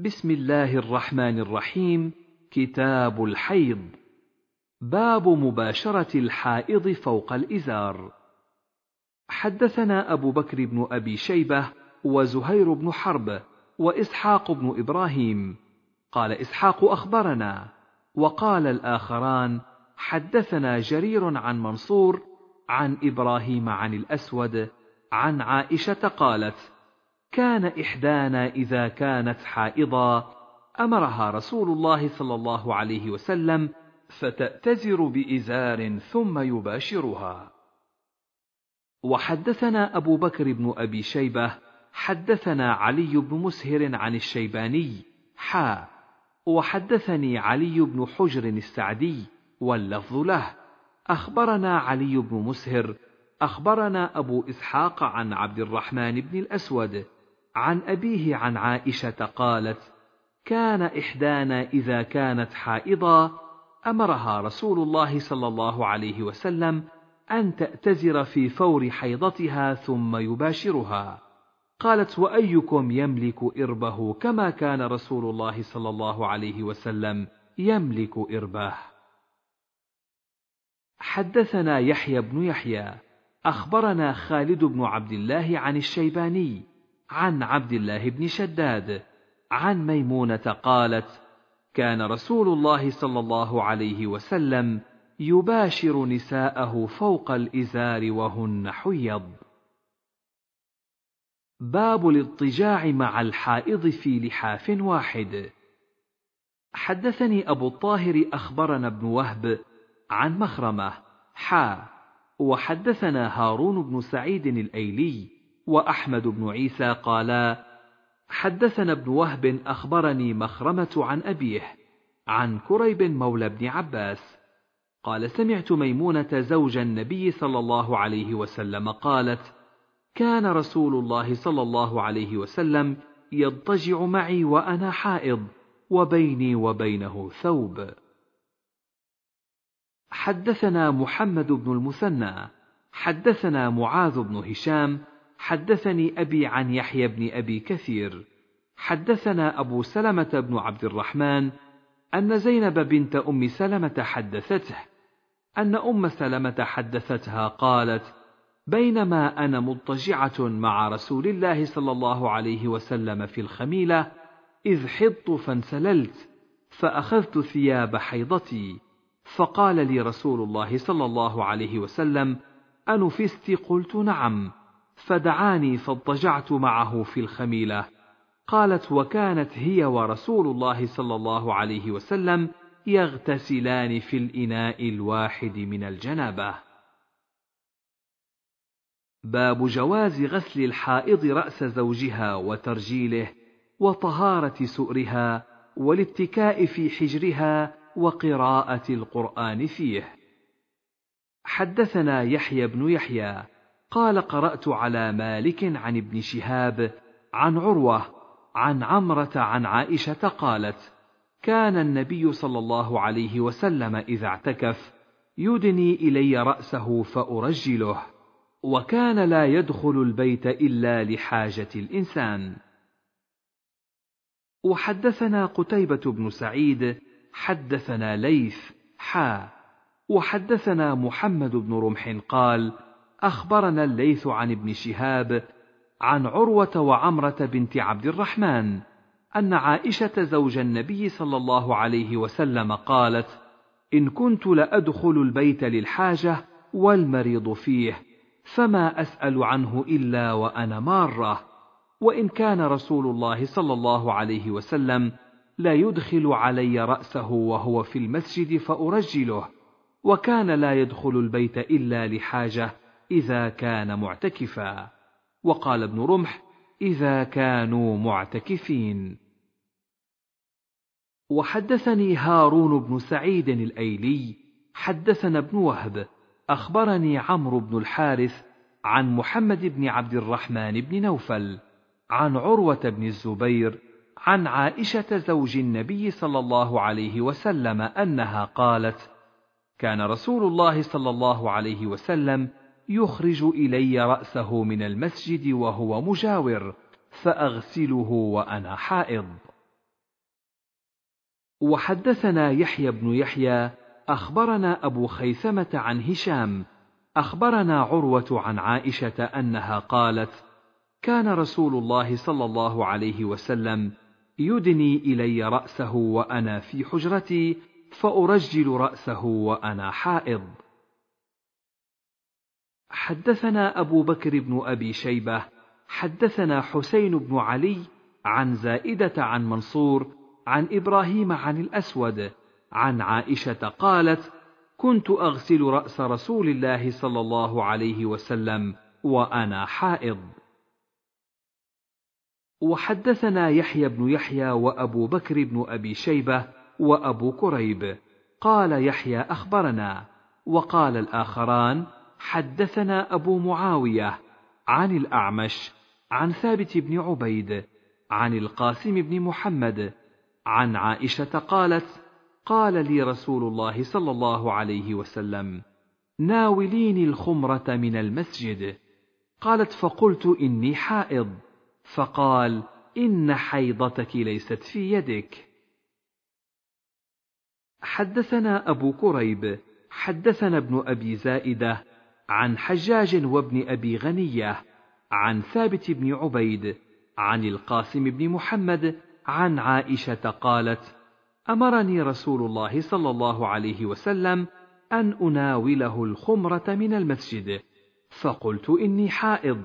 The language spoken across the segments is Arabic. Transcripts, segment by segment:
بسم الله الرحمن الرحيم كتاب الحيض. باب مباشرة الحائض فوق الإزار. حدثنا أبو بكر بن أبي شيبة وزهير بن حرب وإسحاق بن إبراهيم. قال إسحاق أخبرنا. وقال الآخران حدثنا جرير عن منصور عن إبراهيم عن الأسود عن عائشة قالت كان إحدانا إذا كانت حائضا. أمرها رسول الله صلى الله عليه وسلم فتأتزر بإزار ثم يباشرها. وحدثنا أبو بكر بن أبي شيبة حدثنا علي بن مسهر عن الشيباني حا. وحدثني علي بن حجر السعدي واللفظ له. أخبرنا علي بن مسهر أخبرنا أبو إسحاق عن عبد الرحمن بن الأسود. عن أبيه عن عائشة قالت كان إحدانا إذا كانت حائضا أمرها رسول الله صلى الله عليه وسلم أن تأتزر في فور حيضتها ثم يباشرها. قالت وأيكم يملك إربه كما كان رسول الله صلى الله عليه وسلم يملك إربه. حدثنا يحيى بن يحيى أخبرنا خالد بن عبد الله عن الشيباني عن عبد الله بن شداد. عن ميمونة قالت كان رسول الله صلى الله عليه وسلم يباشر نساءه فوق الإزار وهن حيض. باب الاضطجاع مع الحائض في لحاف واحد. حدثني أبو الطاهر أخبرنا ابن وهب عن مخرمة حا وحدثنا هارون بن سعيد الأيلي وأحمد بن عيسى قالا حدثنا ابن وهب أخبرني مخرمة عن أبيه عن كريب مولى بن عباس قال سمعت ميمونة زوج النبي صلى الله عليه وسلم قالت كان رسول الله صلى الله عليه وسلم يضطجع معي وأنا حائض وبيني وبينه ثوب. حدثنا محمد بن المثنى حدثنا معاذ بن هشام حدثني أبي عن يحيى بن أبي كثير. حدثنا أبو سلمة بن عبد الرحمن أن زينب بنت أم سلمة حدثته أن أم سلمة حدثتها قالت بينما أنا مضطجعة مع رسول الله صلى الله عليه وسلم في الخميلة إذ حضت فانسللت فأخذت ثياب حيضتي فقال لي رسول الله صلى الله عليه وسلم أنفست؟ قلت نعم فدعاني فاضطجعت معه في الخميلة. قالت وكانت هي ورسول الله صلى الله عليه وسلم يغتسلان في الإناء الواحد من الجنابة. باب جواز غسل الحائض رأس زوجها وترجيله وطهارة سؤرها والاتكاء في حجرها وقراءة القرآن فيه. حدثنا يحيى بن يحيى قال قرأت على مالك عن ابن شهاب عن عروة عن عمرة عن عائشة قالت كان النبي صلى الله عليه وسلم إذا اعتكف يدني إلي رأسه فأرجله وكان لا يدخل البيت إلا لحاجة الإنسان. وحدثنا قتيبة بن سعيد حدثنا ليث حا. وحدثنا محمد بن رمح قال أخبرنا الليث عن ابن شهاب عن عروة وعمرة بنت عبد الرحمن أن عائشة زوج النبي صلى الله عليه وسلم قالت إن كنت لأدخل البيت للحاجة والمريض فيه فما أسأل عنه إلا وأنا مارة وإن كان رسول الله صلى الله عليه وسلم لا يدخل علي رأسه وهو في المسجد فأرجله وكان لا يدخل البيت إلا لحاجة إذا كان معتكفا. وقال ابن رمح إذا كانوا معتكفين. وحدثني هارون بن سعيد الأيلي حدثنا ابن وهب أخبرني عمرو بن الحارث عن محمد بن عبد الرحمن بن نوفل عن عروة بن الزبير عن عائشة زوج النبي صلى الله عليه وسلم أنها قالت كان رسول الله صلى الله عليه وسلم يخرج إلي رأسه من المسجد وهو مجاور فأغسله وأنا حائض. وحدثنا يحيى بن يحيى أخبرنا أبو خيثمة عن هشام أخبرنا عروة عن عائشة أنها قالت كان رسول الله صلى الله عليه وسلم يدني إلي رأسه وأنا في حجرتي فأرجل رأسه وأنا حائض. حدثنا أبو بكر بن أبي شيبة حدثنا حسين بن علي عن زائدة عن منصور عن إبراهيم عن الأسود عن عائشة قالت كنت أغسل رأس رسول الله صلى الله عليه وسلم وأنا حائض. وحدثنا يحيى بن يحيى وأبو بكر بن أبي شيبة وأبو كريب قال يحيى أخبرنا وقال الآخران حدثنا أبو معاوية عن الأعمش عن ثابت بن عبيد عن القاسم بن محمد عن عائشة قالت قال لي رسول الله صلى الله عليه وسلم ناوليني الخمرة من المسجد. قالت فقلت إني حائض. فقال إن حيضتك ليست في يدك. حدثنا أبو كريب حدثنا ابن أبي زائدة عن حجاج وابن أبي غنية عن ثابت بن عبيد عن القاسم بن محمد عن عائشة قالت أمرني رسول الله صلى الله عليه وسلم أن أناوله الخمرة من المسجد فقلت إني حائض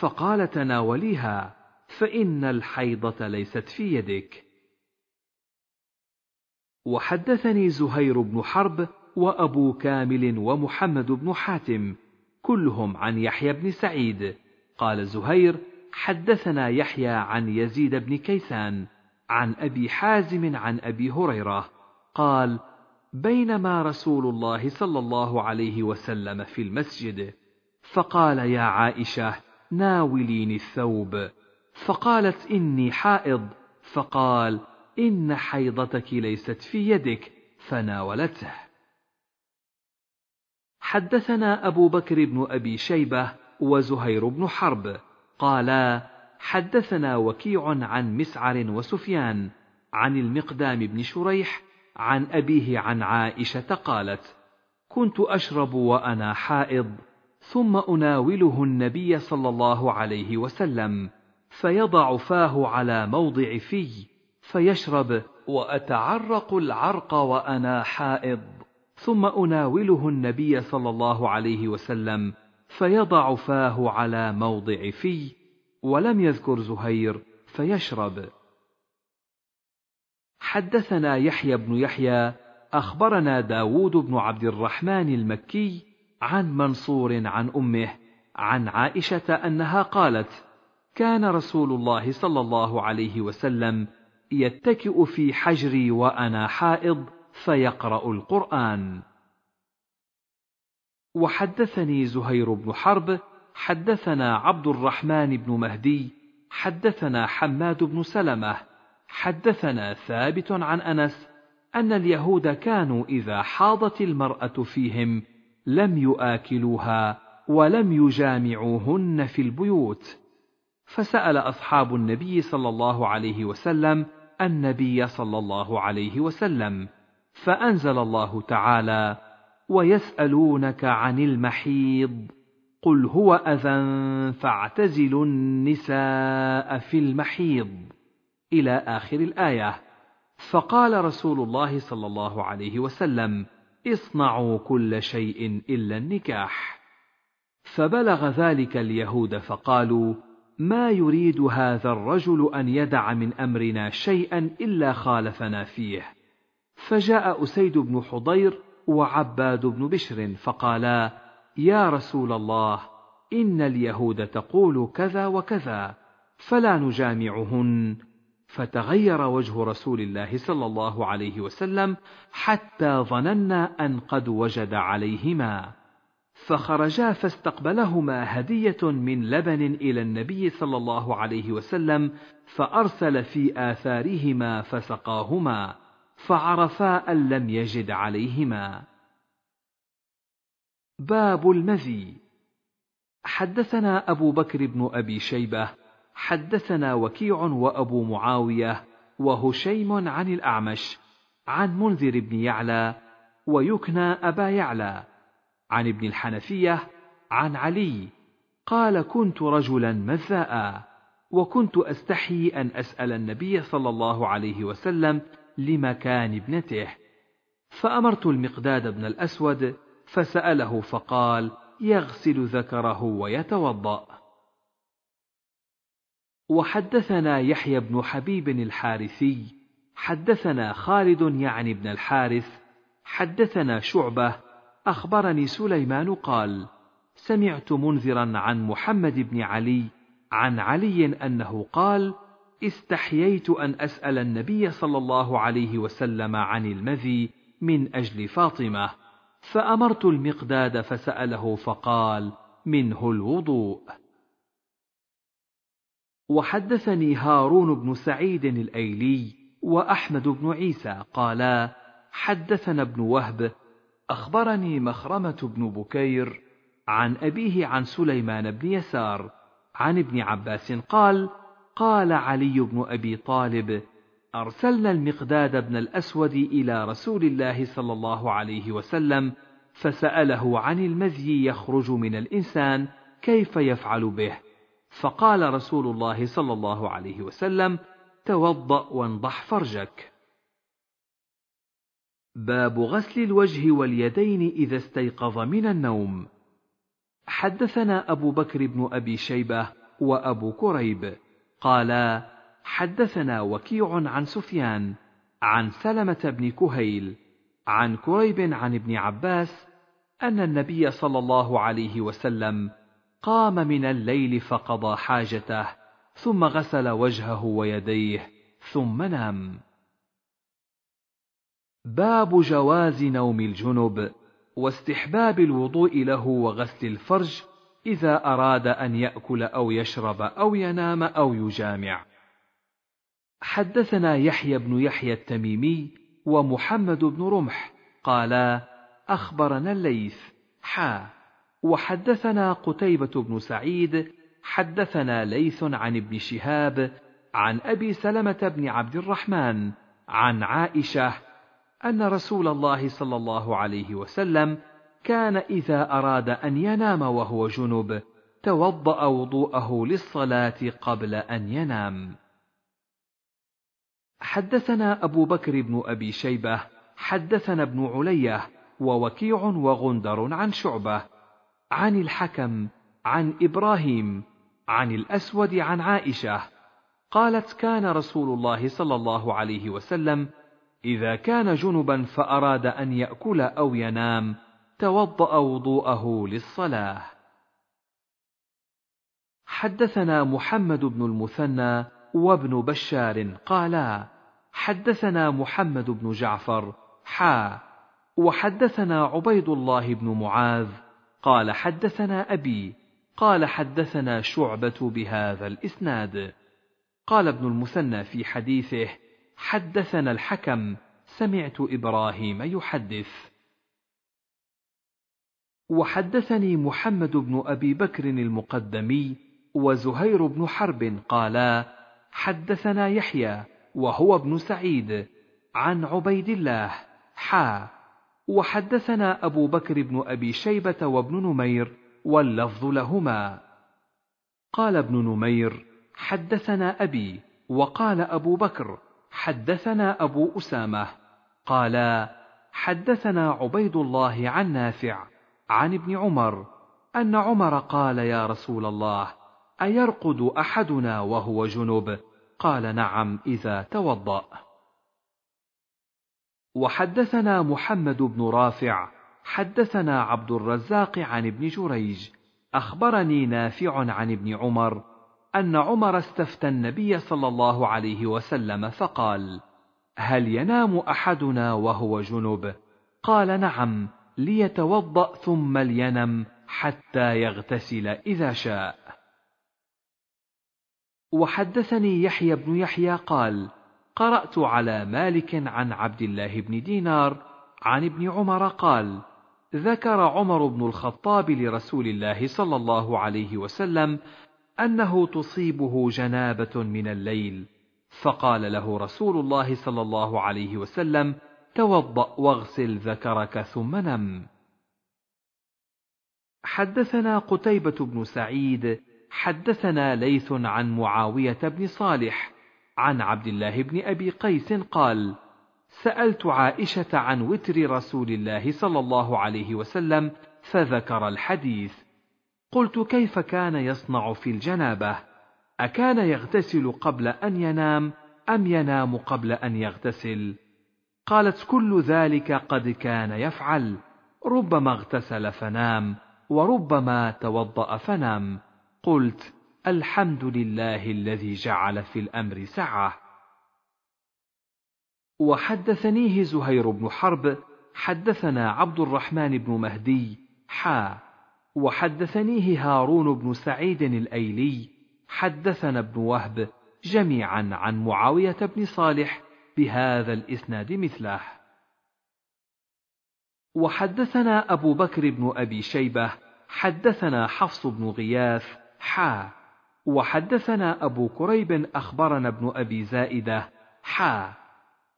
فقال تناوليها فإن الحيضة ليست في يدك. وحدثني زهير بن حرب وأبو كامل ومحمد بن حاتم كلهم عن يحيى بن سعيد. قال زهير حدثنا يحيى عن يزيد بن كيسان عن أبي حازم عن أبي هريرة. قال بينما رسول الله صلى الله عليه وسلم في المسجد. فقال يا عائشة ناوليني الثوب. فقالت إني حائض. فقال إن حيضتك ليست في يدك. فناولته. حدثنا أبو بكر بن أبي شيبة وزهير بن حرب. قالا حدثنا وكيع عن مسعر وسفيان عن المقدام بن شريح عن أبيه عن عائشة قالت كنت أشرب وأنا حائض ثم أناوله النبي صلى الله عليه وسلم فيضع فاه على موضع في فيشرب وأتعرق العرق وأنا حائض. ثم أناوله النبي صلى الله عليه وسلم فيضع فاه على موضع في ولم يذكر زهير فيشرب. حدثنا يحيى بن يحيى أخبرنا داود بن عبد الرحمن المكي عن منصور عن أمه عن عائشة أنها قالت كان رسول الله صلى الله عليه وسلم يتكئ في حجري وأنا حائض فيقرأ القرآن. وحدثني زهير بن حرب حدثنا عبد الرحمن بن مهدي حدثنا حماد بن سلمة حدثنا ثابت عن أنس أن اليهود كانوا إذا حاضت المرأة فيهم لم ياكلوها ولم يجامعوهن في البيوت. فسأل أصحاب النبي صلى الله عليه وسلم النبي صلى الله عليه وسلم فأنزل الله تعالى ويسألونك عن المحيض قل هو أذى فاعتزلوا النساء في المحيض. إلى آخر الآية. فقال رسول الله صلى الله عليه وسلم اصنعوا كل شيء إلا النكاح. فبلغ ذلك اليهود فقالوا ما يريد هذا الرجل أن يدع من أمرنا شيئا إلا خالفنا فيه. فجاء أسيد بن حضير وعباد بن بشر فقالا يا رسول الله إن اليهود تقول كذا وكذا فلا نجامعهن. فتغير وجه رسول الله صلى الله عليه وسلم حتى ظننا أن قد وجد عليهما. فخرجا فاستقبلهما هدية من لبن إلى النبي صلى الله عليه وسلم فأرسل في آثارهما فسقاهما. فعرفا ان لم يجد عليهما. باب المذي حدثنا أبو بكر بن أبي شيبة حدثنا وكيع وأبو معاوية وهشيم عن الأعمش عن منذر بن يعلى ويكنى أبا يعلى. عن ابن الحنفية عن علي قال كنت رجلا مذاء وكنت أستحي أن أسأل النبي صلى الله عليه وسلم لمكان ابنته. فأمرت المقداد بن الأسود فسأله فقال يغسل ذكره ويتوضأ. وحدثنا يحيى بن حبيب الحارثي حدثنا خالد يعني بن الحارث حدثنا شعبة أخبرني سليمان قال سمعت منذرا عن محمد بن علي عن علي أنه قال استحييت أن أسأل النبي صلى الله عليه وسلم عن المذي من أجل فاطمة فأمرت المقداد فسأله فقال منه الوضوء وحدثني هارون بن سعيد الأيلي وأحمد بن عيسى قالا حدثنا ابن وهب أخبرني مخرمة بن بكير عن أبيه عن سليمان بن يسار عن ابن عباس قال قال علي بن أبي طالب أرسلنا المقداد بن الأسود إلى رسول الله صلى الله عليه وسلم فسأله عن المذي يخرج من الإنسان كيف يفعل به. فقال رسول الله صلى الله عليه وسلم توضأ وانضح فرجك. باب غسل الوجه واليدين إذا استيقظ من النوم. حدثنا أبو بكر بن أبي شيبة وأبو كريب. قالا حدثنا وكيع عن سفيان عن سلمة بن كهيل عن كريب عن ابن عباس أن النبي صلى الله عليه وسلم قام من الليل فقضى حاجته ثم غسل وجهه ويديه ثم نام. باب جواز نوم الجنب واستحباب الوضوء له وغسل الفرج إذا أراد أن يأكل أو يشرب أو ينام أو يجامع. حدثنا يحيى بن يحيى التميمي ومحمد بن رمح قالا أخبرنا الليث حا وحدثنا قتيبة بن سعيد حدثنا ليث عن ابن شهاب عن أبي سلمة بن عبد الرحمن عن عائشة أن رسول الله صلى الله عليه وسلم كان إذا أراد أن ينام وهو جنب توضأ وضوءه للصلاة قبل أن ينام. حدثنا أبو بكر بن أبي شيبة حدثنا ابن علية ووكيع وغندر عن شعبة عن الحكم عن إبراهيم عن الأسود عن عائشة قالت كان رسول الله صلى الله عليه وسلم إذا كان جنبا فأراد أن يأكل أو ينام توضأ وضوءه للصلاة. حدثنا محمد بن المثنى وابن بشار قالا حدثنا محمد بن جعفر حا وحدثنا عبيد الله بن معاذ قال حدثنا أبي قال حدثنا شعبة بهذا الإسناد. قال ابن المثنى في حديثه حدثنا الحكم سمعت إبراهيم يحدث. وحدثني محمد بن أبي بكر المقدمي وزهير بن حرب قالا حدثنا يحيى وهو ابن سعيد عن عبيد الله حا. وحدثنا أبو بكر بن أبي شيبة وابن نمير واللفظ لهما. قال ابن نمير حدثنا أبي وقال أبو بكر حدثنا أبو أسامة قالا حدثنا عبيد الله عن نافع عن ابن عمر أن عمر قال يا رسول الله أيرقد أحدنا وهو جنب؟ قال نعم إذا توضأ. وحدثنا محمد بن رافع حدثنا عبد الرزاق عن ابن جريج أخبرني نافع عن ابن عمر أن عمر استفتى النبي صلى الله عليه وسلم فقال هل ينام أحدنا وهو جنب؟ قال نعم ليتوضأ ثم لينم حتى يغتسل إذا شاء. وحدثني يحيى بن يحيى قال قرأت على مالك عن عبد الله بن دينار عن ابن عمر قال ذكر عمر بن الخطاب لرسول الله صلى الله عليه وسلم أنه تصيبه جنابة من الليل فقال له رسول الله صلى الله عليه وسلم توضأ واغسل ذكرك ثم نم. حدثنا قتيبة بن سعيد حدثنا ليث عن معاوية بن صالح عن عبد الله بن أبي قيس قال سألت عائشة عن وتر رسول الله صلى الله عليه وسلم فذكر الحديث. قلت كيف كان يصنع في الجنابة؟ أكان يغتسل قبل أن ينام أم ينام قبل أن يغتسل؟ قالت كل ذلك قد كان يفعل. ربما اغتسل فنام وربما توضأ فنام. قلت الحمد لله الذي جعل في الأمر سعة. وحدثنيه زهير بن حرب حدثنا عبد الرحمن بن مهدي حا. وحدثنيه هارون بن سعيد الأيلي حدثنا ابن وهب جميعا عن معاوية بن صالح بهذا الإسناد مثله وحدثنا أبو بكر بن أبي شيبة حدثنا حفص بن غياث حا. وحدثنا أبو كريب أخبرنا ابن أبي زائدة حا.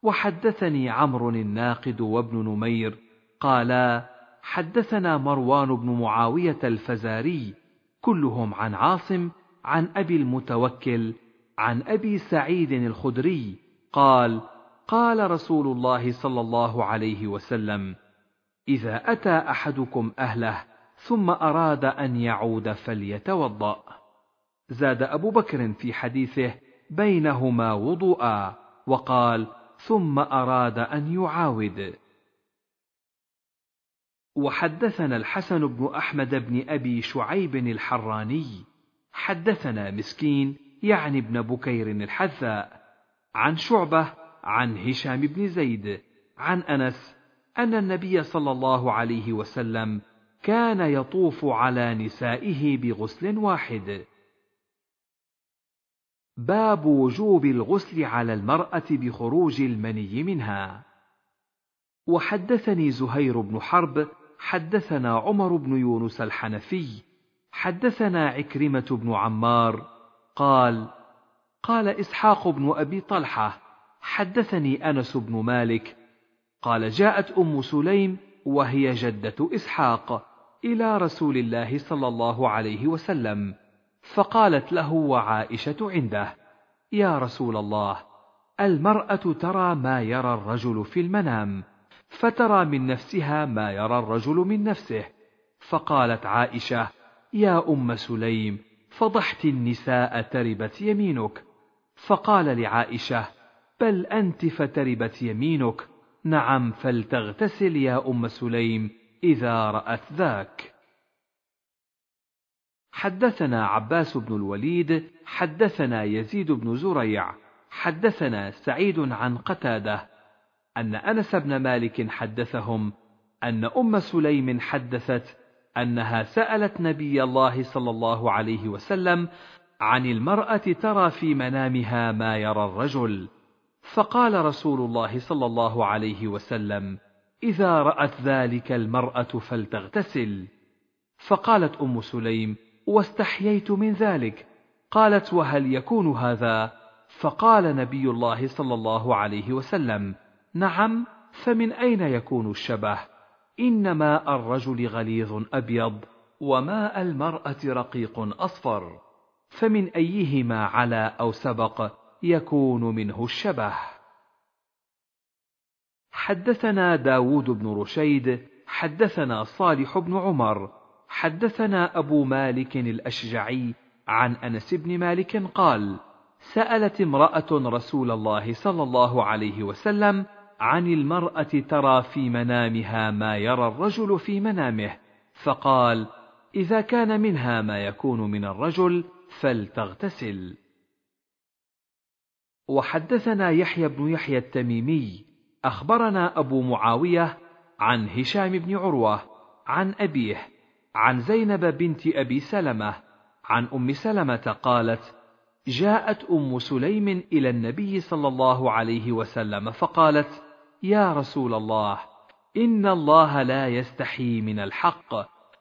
وحدثني عمرو الناقد وابن نمير قالا حدثنا مروان بن معاوية الفزاري كلهم عن عاصم عن أبي المتوكل عن أبي سعيد الخدري قال قال رسول الله صلى الله عليه وسلم إذا أتى أحدكم أهله ثم أراد أن يعود فليتوضأ. زاد أبو بكر في حديثه بينهما وضوءا وقال ثم أراد أن يعاود. وحدثنا الحسن بن أحمد بن أبي شعيب الحراني حدثنا مسكين يعني ابن بكير الحذاء عن شعبة عن هشام بن زيد عن أنس أن النبي صلى الله عليه وسلم كان يطوف على نسائه بغسل واحد. باب وجوب الغسل على المرأة بخروج المني منها. وحدثني زهير بن حرب حدثنا عمر بن يونس الحنفي حدثنا عكرمة بن عمار قال قال إسحاق بن أبي طلحة حدثني أنس بن مالك قال جاءت أم سليم وهي جدة إسحاق إلى رسول الله صلى الله عليه وسلم فقالت له وعائشة عنده يا رسول الله المرأة ترى ما يرى الرجل في المنام فترى من نفسها ما يرى الرجل من نفسه فقالت عائشة يا أم سليم فضحت النساء تربت يمينك فقال لعائشة بل أنت فتربت يمينك. نعم فلتغتسل يا أم سليم إذا رأت ذاك. حدثنا عباس بن الوليد حدثنا يزيد بن زريع حدثنا سعيد عن قتادة أن أنس بن مالك حدثهم أن أم سليم حدثت أنها سألت نبي الله صلى الله عليه وسلم عن المرأة ترى في منامها ما يرى الرجل، فقال رسول الله صلى الله عليه وسلم: إذا رأت ذلك المرأة فلتغتسل. فقالت أم سليم: واستحييت من ذلك. قالت: وهل يكون هذا؟ فقال نبي الله صلى الله عليه وسلم: نعم فمن أين يكون الشبه ان ماء الرجل غليظ أبيض وماء المرأة رقيق أصفر فمن أيهما علا أو سبق يكون منه الشبه حدثنا داود بن رشيد حدثنا صالح بن عمر حدثنا أبو مالك الأشجعي عن أنس بن مالك قال سألت امرأة رسول الله صلى الله عليه وسلم عن المرأة ترى في منامها ما يرى الرجل في منامه، فقال: إذا كان منها ما يكون من الرجل فلتغتسل. وحدثنا يحيى بن يحيى التميمي أخبرنا أبو معاوية عن هشام بن عروة عن أبيه عن زينب بنت أبي سلمة عن أم سلمة قالت: جاءت أم سليم إلى النبي صلى الله عليه وسلم فقالت: يا رسول الله إن الله لا يستحي من الحق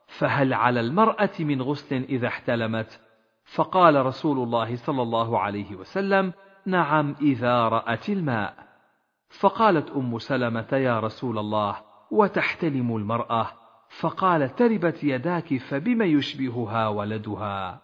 فهل على المرأة من غسل إذا احتلمت؟ فقال رسول الله صلى الله عليه وسلم نعم إذا رأت الماء. فقالت أم سلمة يا رسول الله وتحتلم المرأة. فقال تربت يداك فبم يشبهها ولدها؟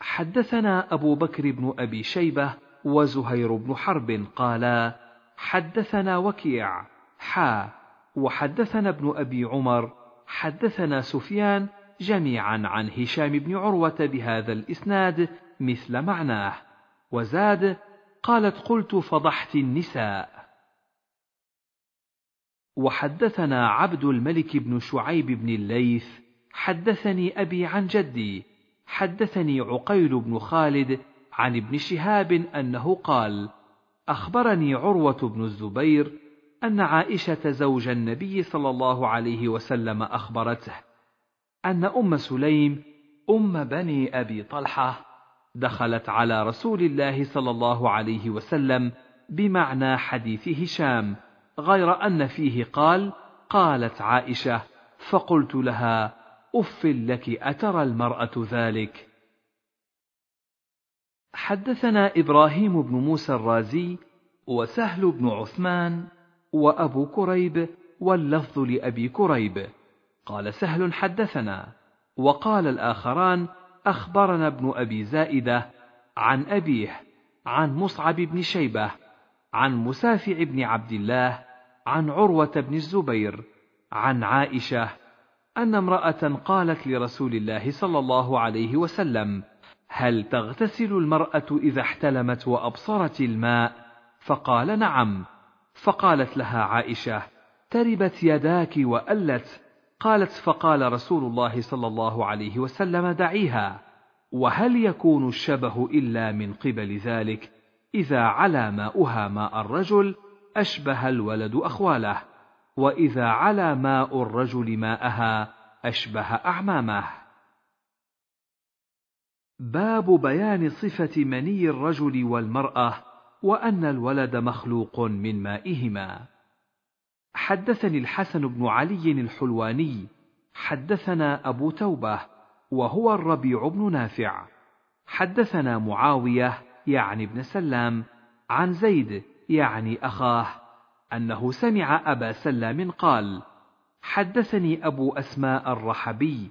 حدثنا أبو بكر بن أبي شيبة وزهير بن حرب قالا حدثنا وكيع. حا. وحدثنا ابن أبي عمر. حدثنا سفيان جميعا عن هشام بن عروة بهذا الإسناد مثل معناه. وزاد قالت قلت فضحت النساء. وحدثنا عبد الملك بن شعيب بن الليث حدثني أبي عن جدي حدثني عقيل بن خالد عن ابن شهاب أنه قال أخبرني عروة بن الزبير أن عائشة زوج النبي صلى الله عليه وسلم أخبرته أن أم سليم أم بني أبي طلحة دخلت على رسول الله صلى الله عليه وسلم بمعنى حديث هشام غير أن فيه قال قالت عائشة فقلت لها أف لك أترى المرأة ذلك؟ حدثنا إبراهيم بن موسى الرازي وسهل بن عثمان وأبو كريب واللفظ لأبي كريب. قال سهل حدثنا وقال الآخران أخبرنا ابن أبي زائدة عن أبيه عن مصعب بن شيبة عن مسافع بن عبد الله عن عروة بن الزبير عن عائشة أن امرأة قالت لرسول الله صلى الله عليه وسلم هل تغتسل المرأة إذا احتلمت وأبصرت الماء؟ فقال نعم. فقالت لها عائشة تربت يداك وألت قالت فقال رسول الله صلى الله عليه وسلم دعيها وهل يكون الشبه إلا من قبل ذلك؟ إذا علا ماؤها ماء الرجل أشبه الولد أخواله وإذا علا ماء الرجل ماءها أشبه أعمامه. باب بيان صفة مني الرجل والمرأة وأن الولد مخلوق من مائهما. حدثني الحسن بن علي الحلواني حدثنا أبو توبة وهو الربيع بن نافع. حدثنا معاوية يعني ابن سلام عن زيد يعني أخاه أنه سمع أبا سلام قال حدثني أبو أسماء الرحبي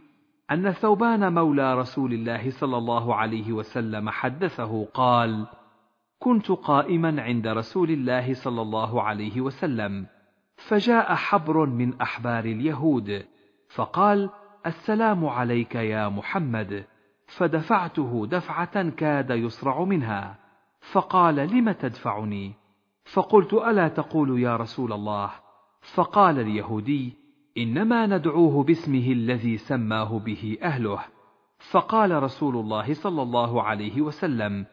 أن ثوبان مولى رسول الله صلى الله عليه وسلم حدثه قال كنت قائما عند رسول الله صلى الله عليه وسلم. فجاء حبر من أحبار اليهود فقال السلام عليك يا محمد. فدفعته دفعة كاد يصرع منها فقال لم تدفعني؟ فقلت ألا تقول يا رسول الله؟ فقال اليهودي إنما ندعوه باسمه الذي سماه به أهله. فقال رسول الله صلى الله عليه وسلم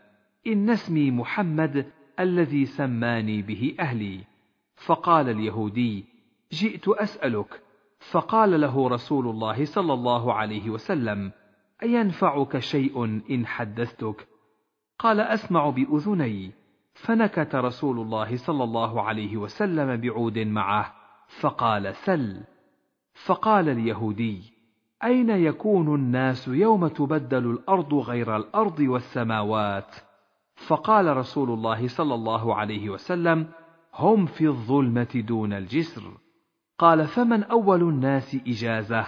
إن اسمي محمد الذي سماني به أهلي. فقال اليهودي جئت أسألك. فقال له رسول الله صلى الله عليه وسلم أينفعك شيء إن حدثتك؟ قال أسمع بأذني. فنكت رسول الله صلى الله عليه وسلم بعود معه فقال سل. فقال اليهودي أين يكون الناس يوم تبدل الأرض غير الأرض والسماوات؟ فقال رسول الله صلى الله عليه وسلم هم في الظلمة دون الجسر. قال فمن أول الناس إجازة؟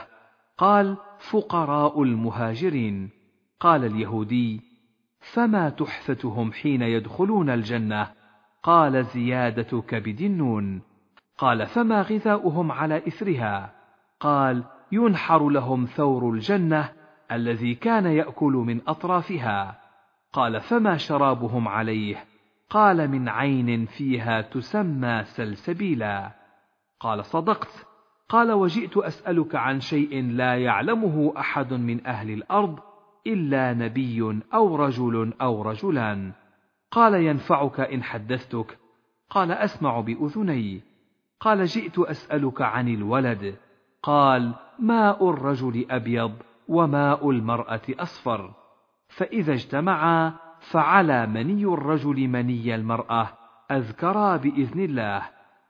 قال فقراء المهاجرين. قال اليهودي فما تحفتهم حين يدخلون الجنة؟ قال زياده كبد النون قال فما غذاؤهم على إثرها؟ قال ينحر لهم ثور الجنة الذي كان يأكل من أطرافها. قال فما شرابهم عليه؟ قال من عين فيها تسمى سلسبيلا. قال صدقت. قال وجئت أسألك عن شيء لا يعلمه أحد من أهل الأرض إلا نبي أو رجل أو رجلان. قال ينفعك إن حدثتك. قال أسمع بأذني. قال جئت أسألك عن الولد. قال ماء الرجل أبيض وماء المرأة أصفر. فإذا اجتمعا فعلى مني الرجل مني المرأة أذكرا بإذن الله.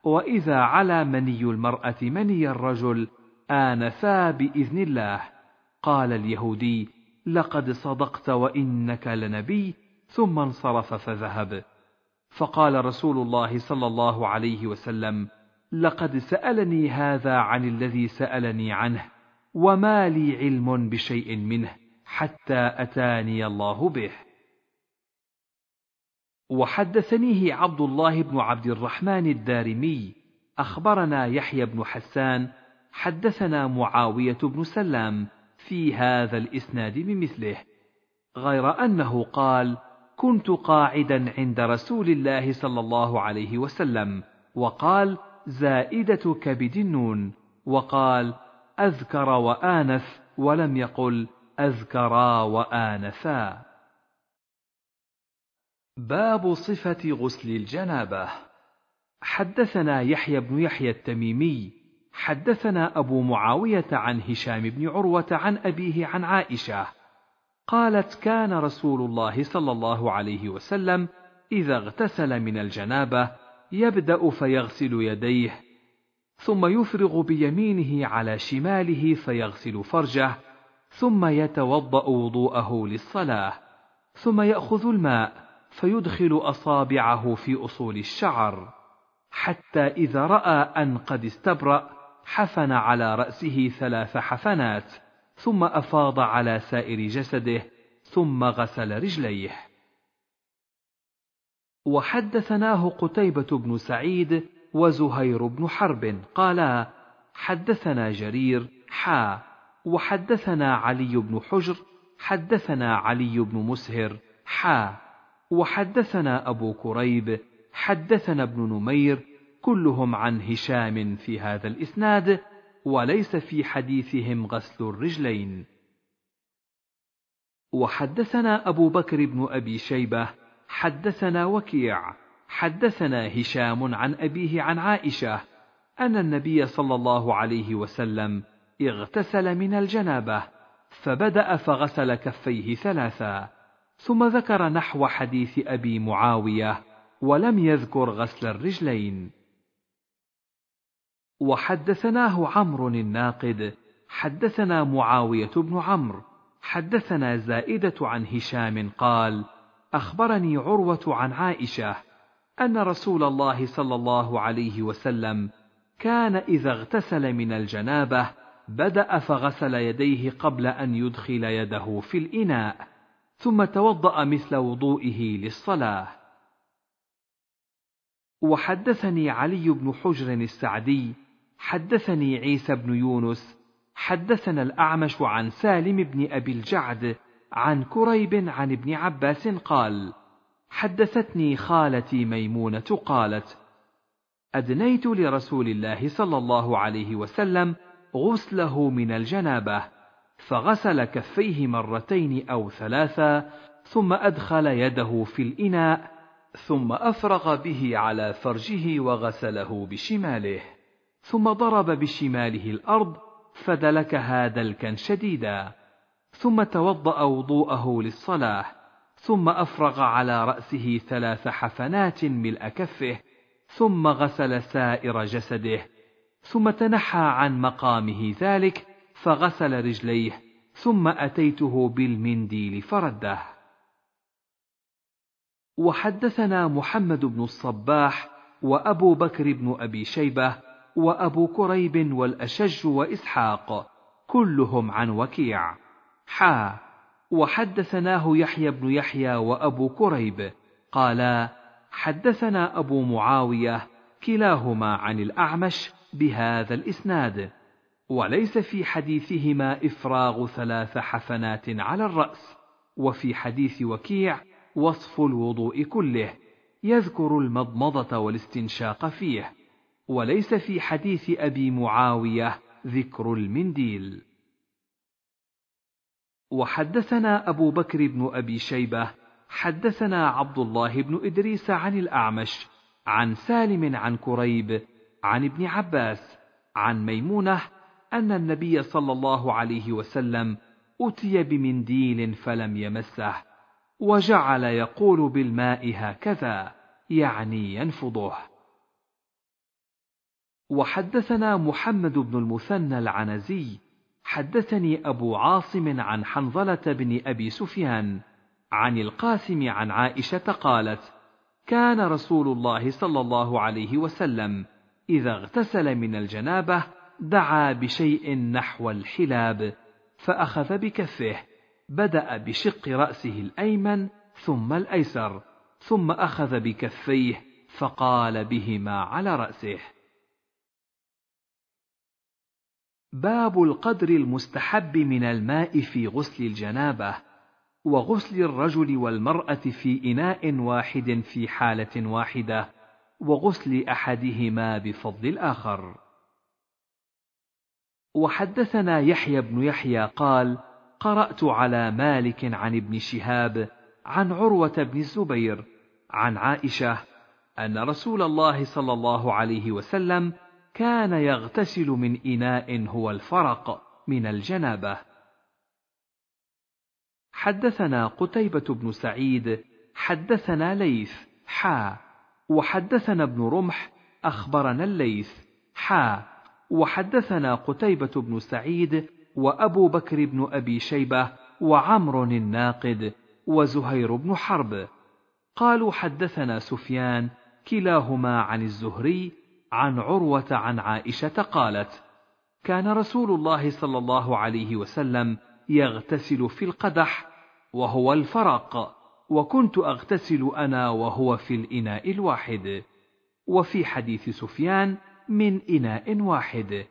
وإذا علا مني المرأة مني الرجل آنفا بإذن الله. قال فقال رسول الله صلى الله عليه وسلم لقد سألني هذا عن الذي سألني عنه وما لي علم بشيء منه حتى أتاني الله به. وحدثنيه عبد الله بن عبد الرحمن الدارمي أخبرنا يحيى بن حسان حدثنا معاوية بن سلام في هذا الإسناد بمثله غير أنه قال كنت قاعدا عند رسول الله صلى الله عليه وسلم وقال زائده كبد النون وقال أذكر وانف ولم يقل أذكرا وانفا باب صفة غسل الجنابة. حدثنا يحيى بن يحيى التميمي حدثنا أبو معاوية عن هشام بن عروة عن أبيه عن عائشة. قالت كان رسول الله صلى الله عليه وسلم إذا اغتسل من الجنابة يبدأ فيغسل يديه ثم يفرغ بيمينه على شماله فيغسل فرجه ثم يتوضأ وضوءه للصلاة ثم يأخذ الماء فيدخل أصابعه في أصول الشعر حتى إذا رأى أن قد استبرأ حفن على رأسه ثلاث حفنات ثم أفاض على سائر جسده ثم غسل رجليه. وحدثناه قتيبة بن سعيد وزهير بن حرب قالا حدثنا جرير حا. وحدثنا علي بن حجر حدثنا علي بن مسهر حا. وحدثنا أبو كريب حدثنا ابن نمير كلهم عن هشام في هذا الإسناد وليس في حديثهم غسل الرجلين. وحدثنا أبو بكر بن أبي شيبة حدثنا وكيع حدثنا هشام عن أبيه عن عائشة أن النبي صلى الله عليه وسلم اغتسل من الجنابة فبدأ فغسل كفيه ثلاثا. ثم ذكر نحو حديث أبي معاوية ولم يذكر غسل الرجلين. وحدثناه عمرو الناقد حدثنا معاوية بن عمرو حدثنا زائدة عن هشام قال أخبرني عروة عن عائشة أن رسول الله صلى الله عليه وسلم كان إذا اغتسل من الجنابة بدأ فغسل يديه قبل أن يدخل يده في الإناء. ثم توضأ مثل وضوئه للصلاة. وحدثني علي بن حجر السعدي حدثني عيسى بن يونس حدثنا الأعمش عن سالم بن أبي الجعد عن كريب عن ابن عباس قال حدثتني خالتي ميمونة قالت أدنيت لرسول الله صلى الله عليه وسلم غسله من الجنابة فغسل كفيه مرتين أو ثلاثا ثم أدخل يده في الإناء ثم أفرغ به على فرجه وغسله بشماله ثم ضرب بشماله الأرض فدلكها دلكا شديدا ثم توضأ وضوءه للصلاة ثم أفرغ على رأسه ثلاث حفنات ملء كفه ثم غسل سائر جسده ثم تنحى عن مقامه ذلك فغسل رجليه ثم أتيته بالمنديل فرده. وحدثنا محمد بن الصباح وأبو بكر بن أبي شيبة وأبو كريب والأشج وإسحاق كلهم عن وكيع. حا وحدثناه يحيى بن يحيى وأبو كريب قالا حدثنا أبو معاوية كلاهما عن الأعمش بهذا الإسناد. وليس في حديثهما إفراغ ثلاث حفنات على الرأس وفي حديث وكيع وصف الوضوء كله يذكر المضمضة والاستنشاق فيه وليس في حديث أبي معاوية ذكر المنديل. وحدثنا أبو بكر بن أبي شيبة حدثنا عبد الله بن إدريس عن الأعمش عن سالم عن كريب عن ابن عباس عن ميمونة أن النبي صلى الله عليه وسلم أتي بمنديل فلم يمسه وجعل يقول بالماء هكذا يعني ينفضه. وحدثنا محمد بن المثنى العنزي حدثني أبو عاصم عن حنظلة بن أبي سفيان عن القاسم عن عائشة قالت كان رسول الله صلى الله عليه وسلم إذا اغتسل من الجنابة دعا بشيء نحو الحلاب فأخذ بكفه بدأ بشق رأسه الأيمن ثم الأيسر ثم أخذ بكفيه فقال بهما على رأسه. باب القدر المستحب من الماء في غسل الجنابة وغسل الرجل والمرأة في إناء واحد في حالة واحدة وغسل أحدهما بفضل الآخر. وحدثنا يحيى بن يحيى قال قرأت على مالك عن ابن شهاب عن عروة بن الزبير عن عائشة أن رسول الله صلى الله عليه وسلم كان يغتسل من إناء هو الفرق من الجنابة. حدثنا قتيبة بن سعيد حدثنا ليث حا. وحدثنا ابن رمح أخبرنا الليث حا. وحدثنا قتيبة بن سعيد وأبو بكر بن أبي شيبة وعمر الناقد وزهير بن حرب. قالوا حدثنا سفيان كلاهما عن الزهري عن عروة عن عائشة قالت كان رسول الله صلى الله عليه وسلم يغتسل في القدح وهو الفرق وكنت أغتسل أنا وهو في الإناء الواحد. وفي حديث سفيان من إناء واحد.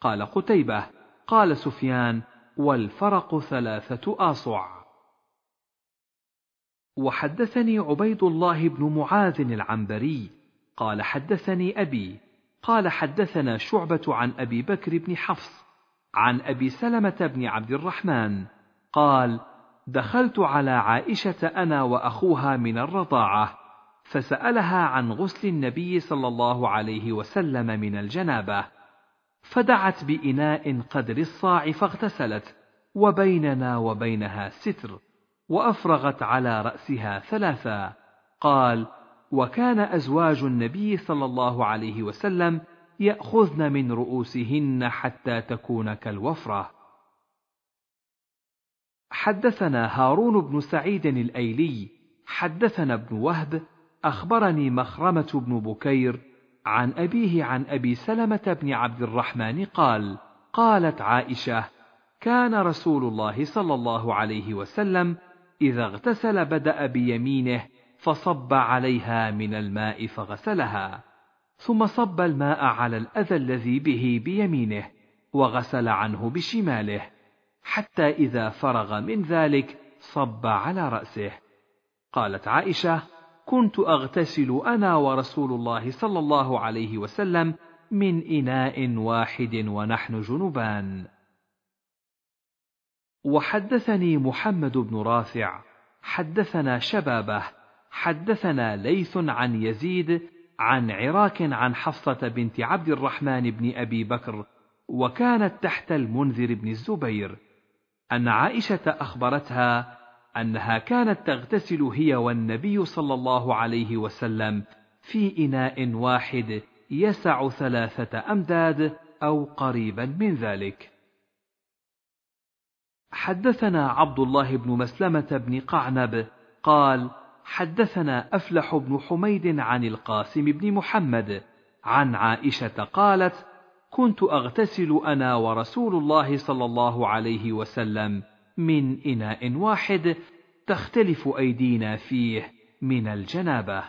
قال قتيبة قال سفيان والفرق ثلاثة آصع. وحدثني عبيد الله بن معاذ العنبري قال حدثني أبي قال حدثنا شعبة عن أبي بكر بن حفص عن أبي سلمة بن عبد الرحمن قال دخلت على عائشة أنا وأخوها من الرضاعة. فسألها عن غسل النبي صلى الله عليه وسلم من الجنابة فدعت بإناء قدر الصاع فاغتسلت وبيننا وبينها ستر وأفرغت على رأسها ثلاثا. قال وكان أزواج النبي صلى الله عليه وسلم يأخذن من رؤوسهن حتى تكون كالوفرة. حدثنا هارون بن سعيد الأيلي حدثنا ابن وهب أخبرني مخرمة بن بكير عن أبيه عن أبي سلمة بن عبد الرحمن قال قالت عائشة كان رسول الله صلى الله عليه وسلم إذا اغتسل بدأ بيمينه فصب عليها من الماء فغسلها ثم صب الماء على الأذى الذي به بيمينه وغسل عنه بشماله حتى إذا فرغ من ذلك صب على رأسه. قالت عائشة كنت أغتسل أنا ورسول الله صلى الله عليه وسلم من إناء واحد ونحن جنبان. وحدثني محمد بن رافع حدثنا شبابة حدثنا ليث عن يزيد عن عراك عن حفصة بنت عبد الرحمن بن أبي بكر وكانت تحت المنذر بن الزبير. أن عائشة أخبرتها أنها كانت تغتسل هي والنبي صلى الله عليه وسلم في إناء واحد يسع ثلاثة أمداد أو قريبا من ذلك. حدثنا عبد الله بن مسلمة بن قعنب قال حدثنا أفلح بن حميد عن القاسم بن محمد عن عائشة قالت كنت أغتسل أنا ورسول الله صلى الله عليه وسلم من إناء واحد تختلف أيدينا فيه من الجنابة.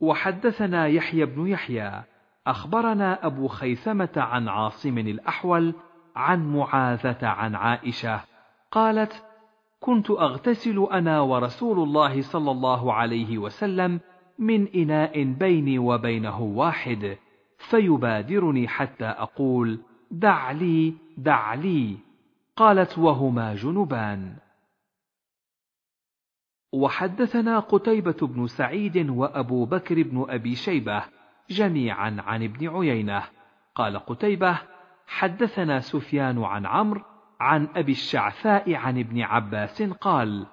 وحدثنا يحيى بن يحيى أخبرنا أبو خيثمة عن عاصم الأحول عن معاذة عن عائشة قالت كنت أغتسل أنا ورسول الله صلى الله عليه وسلم من إناء بيني وبينه واحد فيبادرني حتى أقول دع لي دع لي. قالت وهما جنبان. وحدثنا قتيبة بن سعيد وأبو بكر بن أبي شيبة جميعا عن ابن عيينة. قال قتيبة حدثنا سفيان عن عمرو عن أبي الشعثاء عن ابن عباس قال